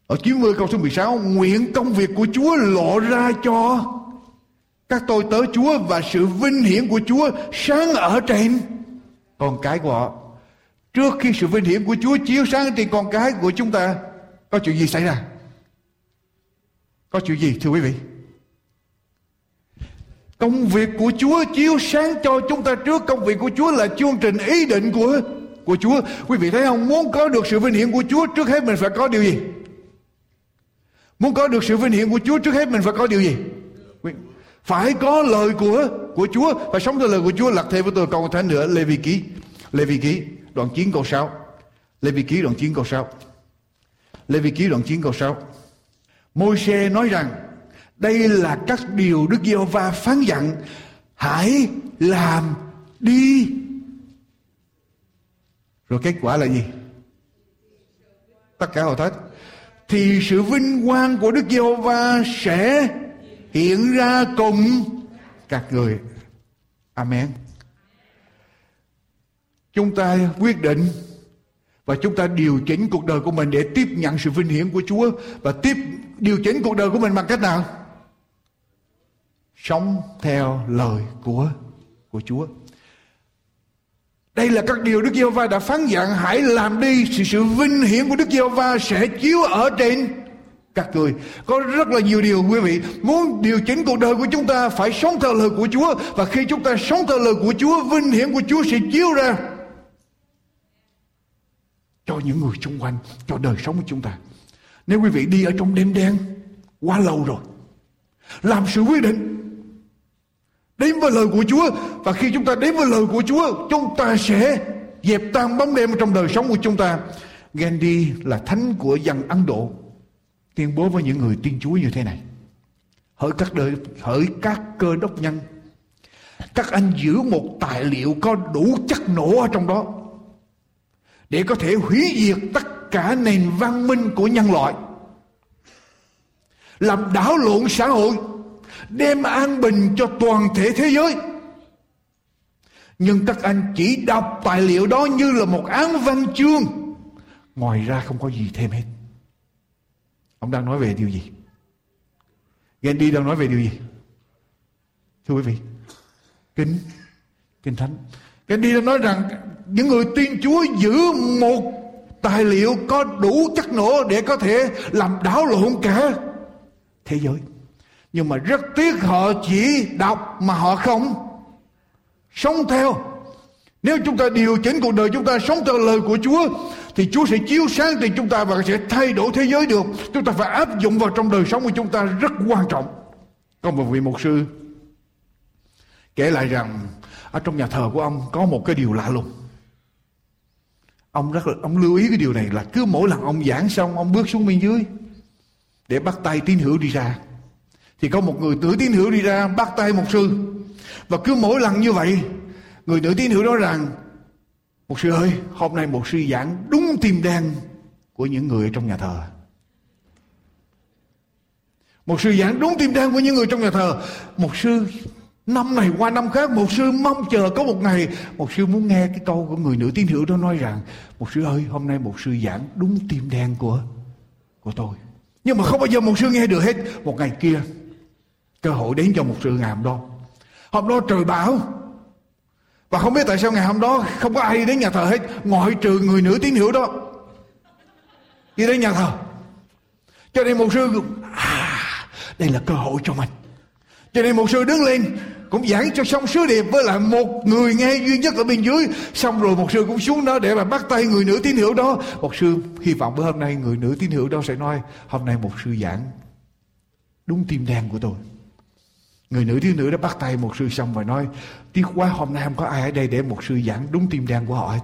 ở 90 câu số 16 Nguyện công việc của Chúa lộ ra cho Các tôi tớ Chúa Và sự vinh hiển của Chúa Sáng ở trên Con cái của họ. Trước khi sự vinh hiển của Chúa chiếu sáng trên con cái của chúng ta, Có chuyện gì xảy ra có chuyện gì, thưa quý vị? Công việc của Chúa chiếu sáng cho chúng ta trước, Công việc của Chúa là chương trình ý định của của Chúa Quý vị thấy không? Muốn có được sự vinh hiển của Chúa, Trước hết mình phải có điều gì? Muốn có được sự vinh hiển của Chúa, Trước hết mình phải có điều gì? Phải có lời của của Chúa và sống theo lời của Chúa Lật thêm với tôi câu thánh nữa, Lê Vi Ký Lê Vi Ký đoạn 9 câu 6 Lê Vi Ký đoạn 9 câu 6 Lê Vi Ký đoạn 9 câu 6 Môi-se nói rằng, đây là các điều Đức Giê-hô-va phán dặn, hãy làm đi. Rồi kết quả là gì? Tất cả hầu thất. Thì sự vinh quang của Đức Giê-hô-va sẽ hiện ra cùng các người. Amen. Chúng ta quyết định và chúng ta điều chỉnh cuộc đời của mình để tiếp nhận sự vinh hiển của Chúa và tiếp điều chỉnh cuộc đời của mình bằng cách nào? Sống theo lời của của Chúa. Đây là các điều Đức Giê-hô-va đã phán dặn hãy làm đi, sự sự vinh hiển của Đức Giê-hô-va sẽ chiếu ở trên các người. Có rất là nhiều điều, quý vị, muốn điều chỉnh cuộc đời của chúng ta phải sống theo lời của Chúa và khi chúng ta sống theo lời của Chúa, vinh hiển của Chúa sẽ chiếu ra cho những người xung quanh, cho đời sống của chúng ta. Nếu quý vị đi ở trong đêm đen quá lâu rồi, làm sự quyết định đến với lời của Chúa và khi chúng ta đến với lời của Chúa, chúng ta sẽ dẹp tan bóng đêm trong đời sống của chúng ta. Gandhi là thánh của dân Ấn Độ tuyên bố với những người tin Chúa như thế này. Hỡi các đời, hỡi các cơ đốc nhân, các anh giữ một tài liệu có đủ chất nổ ở trong đó để có thể hủy diệt tất cả nền văn minh của nhân loại. Làm đảo lộn xã hội, đem an bình cho toàn thể thế giới. Nhưng các anh chỉ đọc tài liệu đó như là một án văn chương. Ngoài ra không có gì thêm hết. Ông đang nói về điều gì? Gandhi đang nói về điều gì? Thưa quý vị, kính kinh thánh cái đi nói rằng những người tin Chúa giữ một tài liệu có đủ chất nổ để có thể làm đảo lộn cả thế giới. Nhưng mà rất tiếc họ chỉ đọc mà họ không sống theo. Nếu chúng ta điều chỉnh cuộc đời, chúng ta sống theo lời của Chúa, thì Chúa sẽ chiếu sáng thì chúng ta và sẽ thay đổi thế giới được. Chúng ta phải áp dụng vào trong đời sống của chúng ta rất quan trọng. Có một vị mục sư kể lại rằng ở trong nhà thờ của ông có một cái điều lạ lùng. Ông rất là ông lưu ý cái điều này là cứ mỗi lần ông giảng xong, ông bước xuống bên dưới để bắt tay tín hữu đi ra. Thì có một người tử tín hữu đi ra, bắt tay một sư. Và cứ mỗi lần như vậy, người tử tín hữu nói rằng, một sư ơi, hôm nay một sư giảng đúng tim đen của những người trong nhà thờ. Một sư giảng đúng tim đen của những người trong nhà thờ. Một sư Năm này qua năm khác một sư mong chờ có một ngày. Một sư muốn nghe cái câu của người nữ tín hữu đó nói rằng Một sư ơi hôm nay một sư giảng đúng tim đen của của tôi. Nhưng mà không bao giờ một sư nghe được hết. Một ngày kia cơ hội đến cho một sư ngày hôm đó. Hôm đó trời bão. Và không biết tại sao ngày hôm đó không có ai đến nhà thờ hết. Ngoại trừ người nữ tín hữu đó đi đến nhà thờ. Cho nên một sư à, đây là cơ hội cho mình cho nên một sư đứng lên, cũng giảng cho xong sứ điệp với lại một người nghe duy nhất ở bên dưới. Xong rồi một sư cũng xuống đó để mà bắt tay người nữ tín hữu đó. Một sư hy vọng bữa hôm nay người nữ tín hữu đó sẽ nói, hôm nay một sư giảng đúng tim đen của tôi. Người nữ tín nữ đã bắt tay một sư xong và nói tiếc quá hôm nay không có ai ở đây để một sư giảng đúng tim đen của họ hết.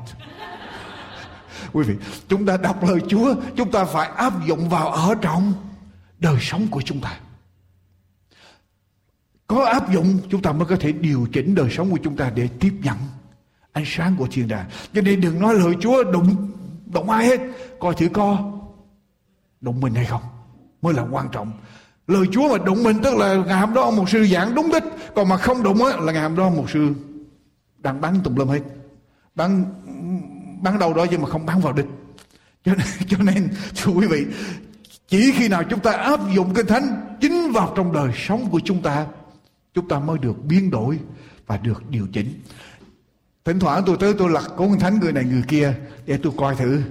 Quý vị, chúng ta đọc lời chúa, chúng ta phải áp dụng vào ở trong đời sống của chúng ta có áp dụng chúng ta mới có thể điều chỉnh đời sống của chúng ta để tiếp nhận ánh sáng của thiên đàng. Cho nên đừng nói lời chúa đụng đụng ai hết. Coi thử co đụng mình hay không mới là quan trọng. Lời chúa mà đụng mình tức là ngày hôm đó một sư giảng đúng đích còn mà không đụng á là ngày hôm đó một sư đang bắn tùm lum hết. Bắn bắn đâu đó nhưng mà không bắn vào đích. Cho nên, cho nên thưa quý vị chỉ khi nào chúng ta áp dụng kinh thánh chính vào trong đời sống của chúng ta chúng ta mới được biến đổi và được điều chỉnh. Thỉnh thoảng tôi tới, tôi lật cuốn thánh người này, người kia để tôi coi thử.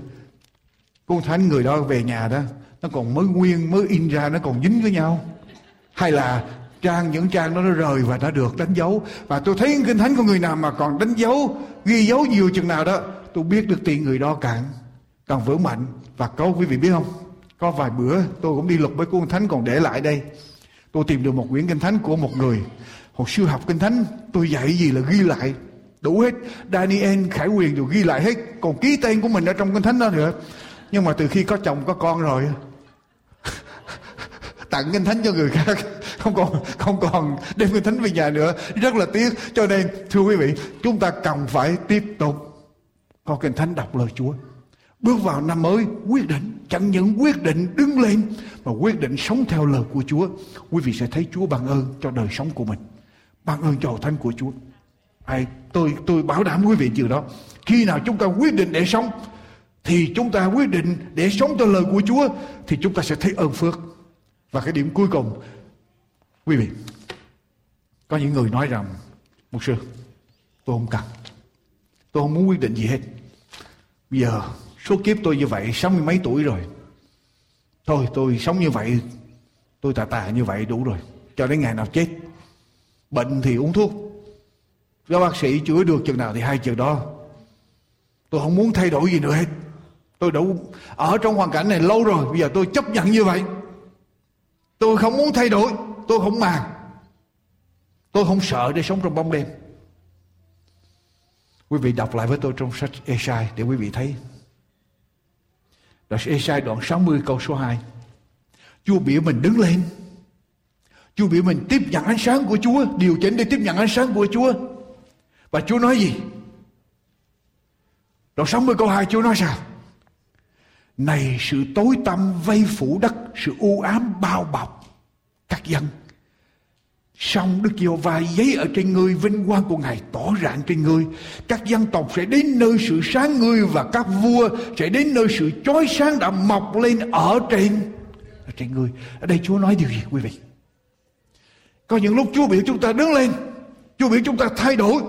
Cuốn thánh người đó về nhà đó, nó còn mới nguyên, mới in ra, nó còn dính với nhau. Hay là trang, những trang đó nó rời và đã được đánh dấu. Và tôi thấy kinh thánh của người nào mà còn đánh dấu, ghi dấu nhiều chừng nào đó, tôi biết được tiền người đó càng càng vững mạnh. Và có quý vị biết không? Có vài bữa tôi cũng đi lục với cuốn thánh còn để lại đây tôi tìm được một quyển kinh thánh của một người Hồi sư học kinh thánh. Tôi dạy gì là ghi lại, đủ hết. Daniel Khải Quyền đều ghi lại hết. Còn ký tên của mình ở trong kinh thánh đó nữa. Nhưng mà từ khi có chồng, có con rồi, tặng kinh thánh cho người khác. Không còn không còn đem kinh thánh về nhà nữa. Rất là tiếc. Cho nên, thưa quý vị, chúng ta cần phải tiếp tục có kinh thánh đọc lời Chúa bước vào năm mới, quyết định, chẳng những quyết định đứng lên, mà quyết định sống theo lời của Chúa. Quý vị sẽ thấy Chúa ban ơn cho đời sống của mình, ban ơn cho thánh của Chúa. Ai, tôi tôi bảo đảm quý vị điều đó. Khi nào chúng ta quyết định để sống, thì chúng ta quyết định để sống theo lời của Chúa, thì chúng ta sẽ thấy ơn phước. Và cái điểm cuối cùng, quý vị, có những người nói rằng một sư, tôi không cần. Tôi không muốn quyết định gì hết. Bây giờ số kiếp tôi như vậy sáu mươi mấy tuổi rồi? Thôi, tôi sống như vậy, tôi tà tà như vậy đủ rồi. Cho đến ngày nào chết, bệnh thì uống thuốc. Các bác sĩ chữa được chừng nào thì hai chừng đó. Tôi không muốn thay đổi gì nữa hết. Tôi đủ ở trong hoàn cảnh này lâu rồi, bây giờ tôi chấp nhận như vậy. Tôi không muốn thay đổi, tôi không màng. Tôi không sợ để sống trong bóng đêm. Quý vị đọc lại với tôi trong sách Esai để quý vị thấy. Đoạn Esai đoạn 60 câu số 2 Chúa biểu mình đứng lên. Chúa biểu mình tiếp nhận ánh sáng của Chúa, Điều chỉnh để tiếp nhận ánh sáng của Chúa. Và Chúa nói gì? Đoạn 60 câu 2 Chúa nói sao? Này, sự tối tăm vây phủ đất, Sự u ám bao bọc Các dân. Xong Đức Giêsu va giấy ở trên ngươi, vinh quang của Ngài tỏ rạng trên ngươi. Các dân tộc sẽ đến nơi sự sáng ngươi và các vua sẽ đến nơi sự chói sáng đã mọc lên ở trên ở trên ngươi. Ở đây Chúa nói điều gì, quý vị? Có những lúc Chúa biểu chúng ta đứng lên. Chúa biểu chúng ta thay đổi.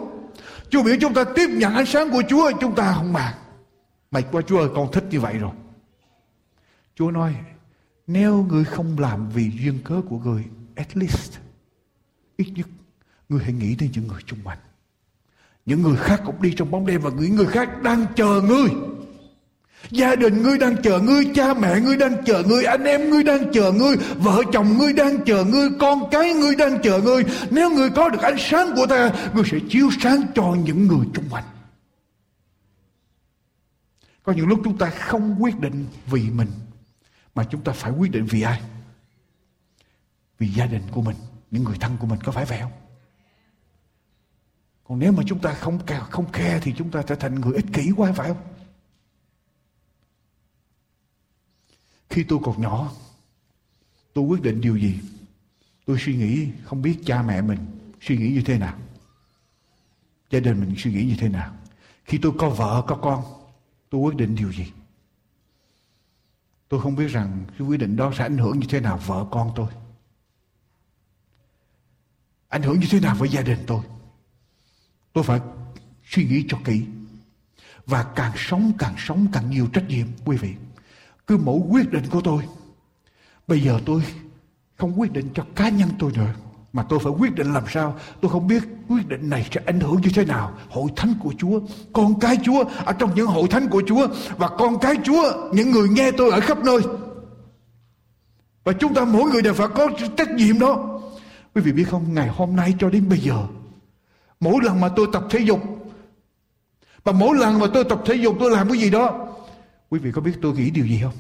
Chúa biểu chúng ta tiếp nhận ánh sáng của Chúa. Chúng ta không màng. Mày qua Chúa ơi, con thích như vậy rồi. Chúa nói, nếu người không làm vì duyên cớ của người at least ít nhất, người hãy nghĩ đến những người chung quanh. Những người khác cũng đi trong bóng đêm và những người khác đang chờ ngươi. Gia đình ngươi đang chờ ngươi, cha mẹ ngươi đang chờ ngươi, anh em ngươi đang chờ ngươi, vợ chồng ngươi đang chờ ngươi, con cái ngươi đang chờ ngươi. Nếu ngươi có được ánh sáng của ta, ngươi sẽ chiếu sáng cho những người chung quanh. Có những lúc chúng ta không quyết định vì mình, mà chúng ta phải quyết định vì ai? Vì gia đình của mình những người thân của mình có phải vậy không? Còn nếu mà chúng ta không không khe thì chúng ta trở thành người ích kỷ quá, phải không? Khi tôi còn nhỏ, tôi quyết định điều gì? Tôi suy nghĩ không biết cha mẹ mình suy nghĩ như thế nào. Gia đình mình suy nghĩ như thế nào. Khi tôi có vợ, có con, tôi quyết định điều gì? Tôi không biết rằng cái quyết định đó sẽ ảnh hưởng như thế nào vợ con tôi ảnh hưởng như thế nào với gia đình tôi? Tôi phải suy nghĩ cho kỹ. Và càng sống càng sống càng nhiều trách nhiệm, quý vị. Cứ mỗi quyết định của tôi. Bây giờ tôi không quyết định cho cá nhân tôi nữa. Mà tôi phải quyết định làm sao? Tôi không biết quyết định này sẽ ảnh hưởng như thế nào. Hội thánh của chúa, con cái chúa ở trong những hội thánh của chúa. Và con cái chúa, những người nghe tôi ở khắp nơi. Và chúng ta mỗi người đều phải có trách nhiệm đó quý vị biết không? Ngày hôm nay cho đến bây giờ, mỗi lần mà tôi tập thể dục, và mỗi lần mà tôi tập thể dục, tôi làm cái gì đó, quý vị có biết tôi nghĩ điều gì không?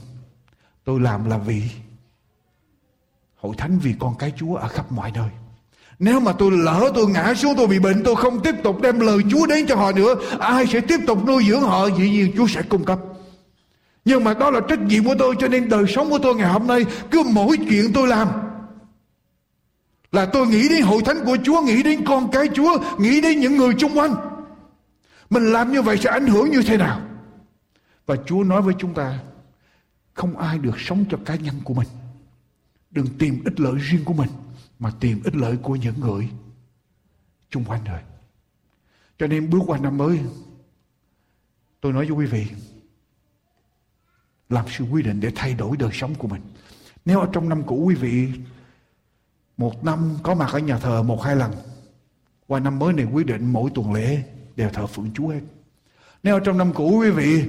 Tôi làm là vì hội thánh vì con cái chúa ở khắp mọi nơi. Nếu mà tôi lỡ tôi ngã xuống, tôi bị bệnh, tôi không tiếp tục đem lời chúa đến cho họ nữa, ai sẽ tiếp tục nuôi dưỡng họ? Dĩ nhiên chúa sẽ cung cấp. Nhưng mà đó là trách nhiệm của tôi, cho nên đời sống của tôi ngày hôm nay, cứ mỗi chuyện tôi làm là tôi nghĩ đến hội thánh của Chúa, nghĩ đến con cái Chúa, nghĩ đến những người xung quanh. Mình làm như vậy sẽ ảnh hưởng như thế nào? Và Chúa nói với chúng ta, không ai được sống cho cá nhân của mình. Đừng tìm ích lợi riêng của mình, mà tìm ích lợi của những người xung quanh rồi. Cho nên bước qua năm mới, tôi nói với quý vị, làm sự quy định để thay đổi đời sống của mình. Nếu ở trong năm cũ quý vị một năm có mặt ở nhà thờ một hai lần, qua năm mới này quyết định mỗi tuần lễ đều thờ phượng Chúa hết. Nếu trong năm cũ quý vị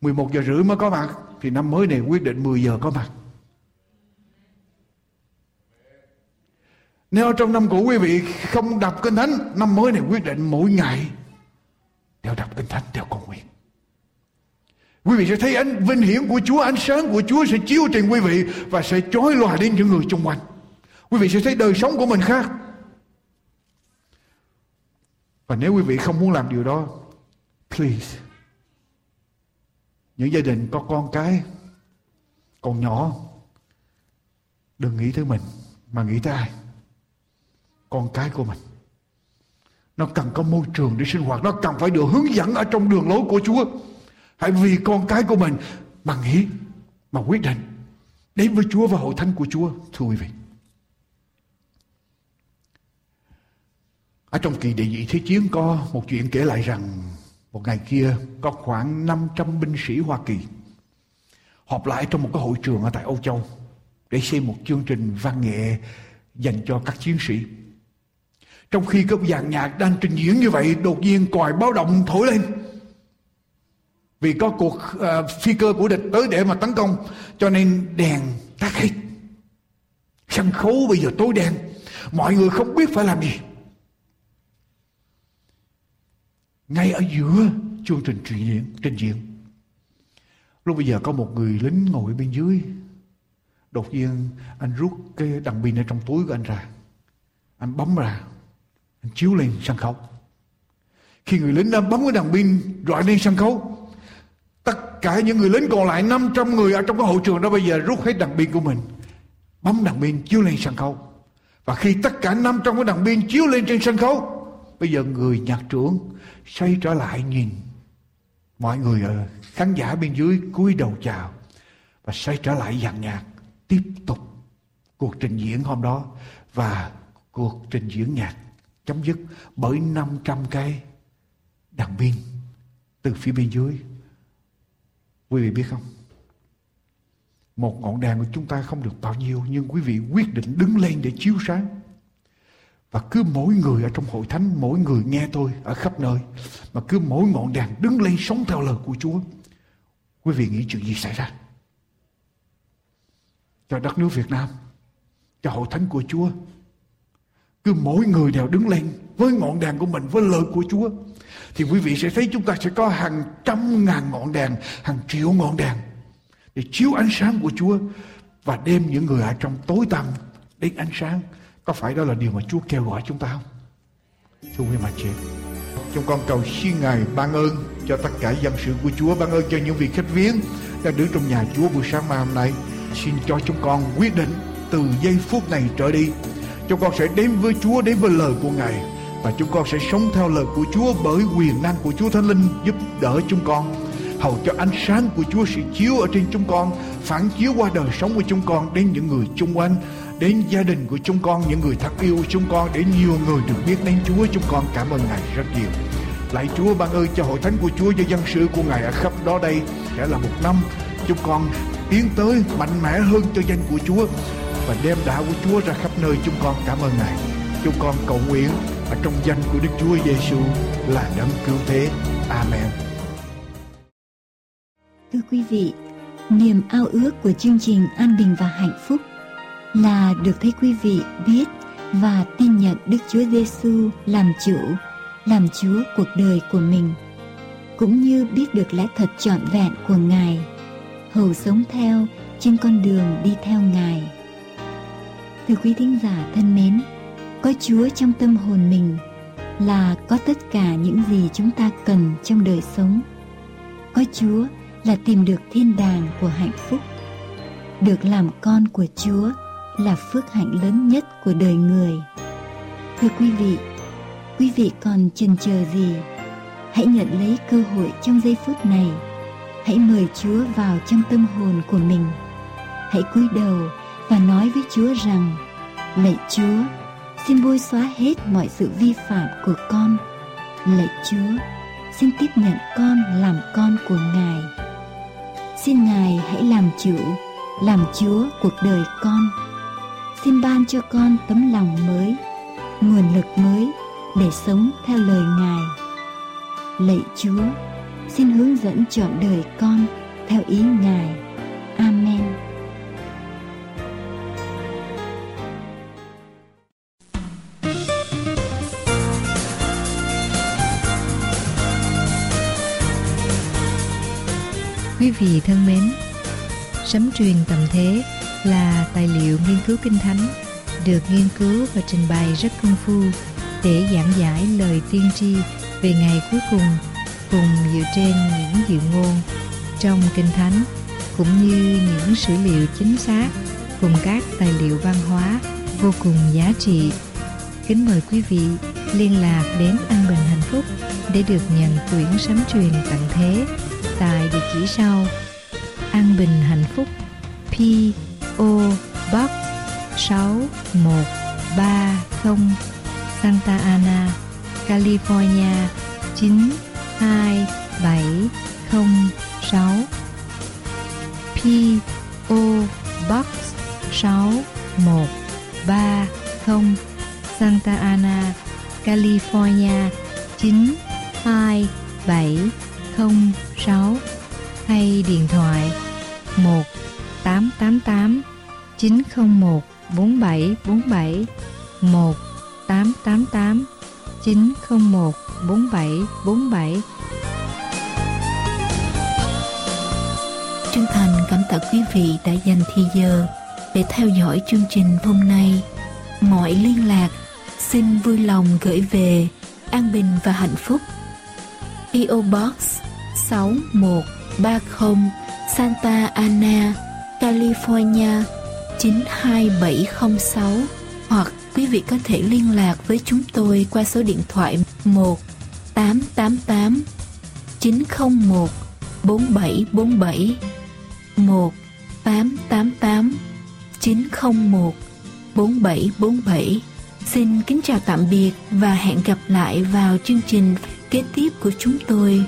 11 giờ rưỡi mới có mặt thì năm mới này quyết định 10 giờ có mặt. Nếu trong năm cũ quý vị không đọc kinh thánh, năm mới này quyết định mỗi ngày đều đọc kinh thánh, đều cầu nguyện. Quý vị sẽ thấy ánh vinh hiển của Chúa, ánh sáng của Chúa sẽ chiếu trên quý vị và sẽ chói lòa đến những người xung quanh. Quý vị sẽ thấy đời sống của mình khác. Và nếu quý vị không muốn làm điều đó, please. Những gia đình có con cái còn nhỏ, đừng nghĩ tới mình mà nghĩ tới ai? Con cái của mình. Nó cần có môi trường để sinh hoạt, nó cần phải được hướng dẫn ở trong đường lối của Chúa. Hãy vì con cái của mình mà nghĩ, mà quyết định đến với Chúa và hội thánh của Chúa, thưa quý vị. Ở trong kỳ địa vị thế chiến có một chuyện kể lại rằng một ngày kia có khoảng 500 binh sĩ Hoa Kỳ họp lại trong một cái hội trường ở tại Âu Châu để xem một chương trình văn nghệ dành cho các chiến sĩ. Trong khi các dàn nhạc đang trình diễn như vậy, đột nhiên còi báo động thổi lên. Vì có cuộc uh, phi cơ của địch tới để mà tấn công, cho nên đèn tắt hết. Sân khấu bây giờ tối đen, mọi người không biết phải làm gì. Ngay ở giữa chương trình trình diễn trình diễn. Lúc bây giờ có một người lính ngồi bên dưới. Đột nhiên, anh rút cái đằng pin ở trong túi của anh ra. Anh bấm ra, anh chiếu lên sân khấu. Khi người lính đã bấm cái đằng pin, rọi lên sân khấu, tất cả những người lính còn lại 500 người ở trong cái hội trường đó bây giờ rút hết đằng pin của mình, bấm đằng pin chiếu lên sân khấu. Và khi tất cả 500 cái đằng pin chiếu lên trên sân khấu bây giờ người nhạc trưởng xoay trở lại nhìn mọi người ở khán giả bên dưới cúi đầu chào và xoay trở lại dàn nhạc, tiếp tục cuộc trình diễn hôm đó và cuộc trình diễn nhạc chấm dứt bởi 500 cái đàn pin từ phía bên dưới. Quý vị biết không? Một ngọn đèn của chúng ta không được bao nhiêu, nhưng quý vị quyết định đứng lên để chiếu sáng. Và cứ mỗi người ở trong hội thánh, mỗi người nghe tôi ở khắp nơi. Mà cứ mỗi ngọn đèn đứng lên sống theo lời của Chúa. Quý vị nghĩ chuyện gì xảy ra? Cho đất nước Việt Nam, cho hội thánh của Chúa. Cứ mỗi người đều đứng lên với ngọn đèn của mình, với lời của Chúa. Thì quý vị sẽ thấy chúng ta sẽ có hàng trăm ngàn ngọn đèn, hàng triệu ngọn đèn. Để chiếu ánh sáng của Chúa và đem những người ở trong tối tăm đến ánh sáng có phải đó là điều mà Chúa kêu gọi chúng ta không? Thưa quý bà chị Chúng con cầu xin Ngài ban ơn cho tất cả dân sự của Chúa, ban ơn cho những vị khách viếng đang đứng trong nhà Chúa buổi sáng mai hôm nay. Xin cho chúng con quyết định từ giây phút này trở đi. Chúng con sẽ đến với Chúa, đến với lời của Ngài. Và chúng con sẽ sống theo lời của Chúa bởi quyền năng của Chúa Thánh Linh giúp đỡ chúng con. Hầu cho ánh sáng của Chúa sẽ chiếu ở trên chúng con, phản chiếu qua đời sống của chúng con đến những người chung quanh đến gia đình của chúng con, những người thật yêu chúng con để nhiều người được biết đến Chúa. Chúng con cảm ơn Ngài rất nhiều. Lạy Chúa ban ơn cho hội thánh của Chúa cho dân sự của Ngài ở khắp đó đây sẽ là một năm chúng con tiến tới mạnh mẽ hơn cho danh của Chúa và đem đạo của Chúa ra khắp nơi chúng con cảm ơn Ngài. Chúng con cầu nguyện ở trong danh của Đức Chúa Giêsu là đấng cứu thế. Amen. Thưa quý vị, niềm ao ước của chương trình An Bình và Hạnh Phúc là được thấy quý vị biết và tin nhận Đức Chúa Giêsu làm chủ, làm Chúa cuộc đời của mình, cũng như biết được lẽ thật trọn vẹn của Ngài, hầu sống theo trên con đường đi theo Ngài. Thưa quý thính giả thân mến, có Chúa trong tâm hồn mình là có tất cả những gì chúng ta cần trong đời sống. Có Chúa là tìm được thiên đàng của hạnh phúc. Được làm con của Chúa là phước hạnh lớn nhất của đời người. Thưa quý vị, quý vị còn chần chờ gì? Hãy nhận lấy cơ hội trong giây phút này. Hãy mời Chúa vào trong tâm hồn của mình. Hãy cúi đầu và nói với Chúa rằng: Lạy Chúa, xin bôi xóa hết mọi sự vi phạm của con. Lạy Chúa, xin tiếp nhận con làm con của Ngài. Xin Ngài hãy làm chủ, làm Chúa cuộc đời con xin ban cho con tấm lòng mới nguồn lực mới để sống theo lời ngài. Lạy chúa xin hướng dẫn chọn đời con theo ý ngài. Amen. Quý vị thân mến, sấm truyền tầm thế là tài liệu nghiên cứu kinh thánh, được nghiên cứu và trình bày rất công phu để giảng giải lời tiên tri về ngày cuối cùng cùng dựa trên những dự ngôn trong kinh thánh, cũng như những sử liệu chính xác cùng các tài liệu văn hóa vô cùng giá trị. Kính mời quý vị liên lạc đến An Bình Hạnh Phúc để được nhận quyển sấm truyền tận thế tại địa chỉ sau An Bình Hạnh Phúc, P O Box 6130 Santa Ana, California 92706 P O Box 6130 Santa Ana, California 92706 hay điện thoại 1 888 901 4747 1888 901 4747 Chân thành cảm tạ quý vị đã dành thời giờ để theo dõi chương trình hôm nay. Mọi liên lạc xin vui lòng gửi về An Bình và Hạnh Phúc. PO Box 6130 Santa Ana, California 92706 hoặc quý vị có thể liên lạc với chúng tôi qua số điện thoại 1 888 901 4747 1 888 901 4747 Xin kính chào tạm biệt và hẹn gặp lại vào chương trình kế tiếp của chúng tôi.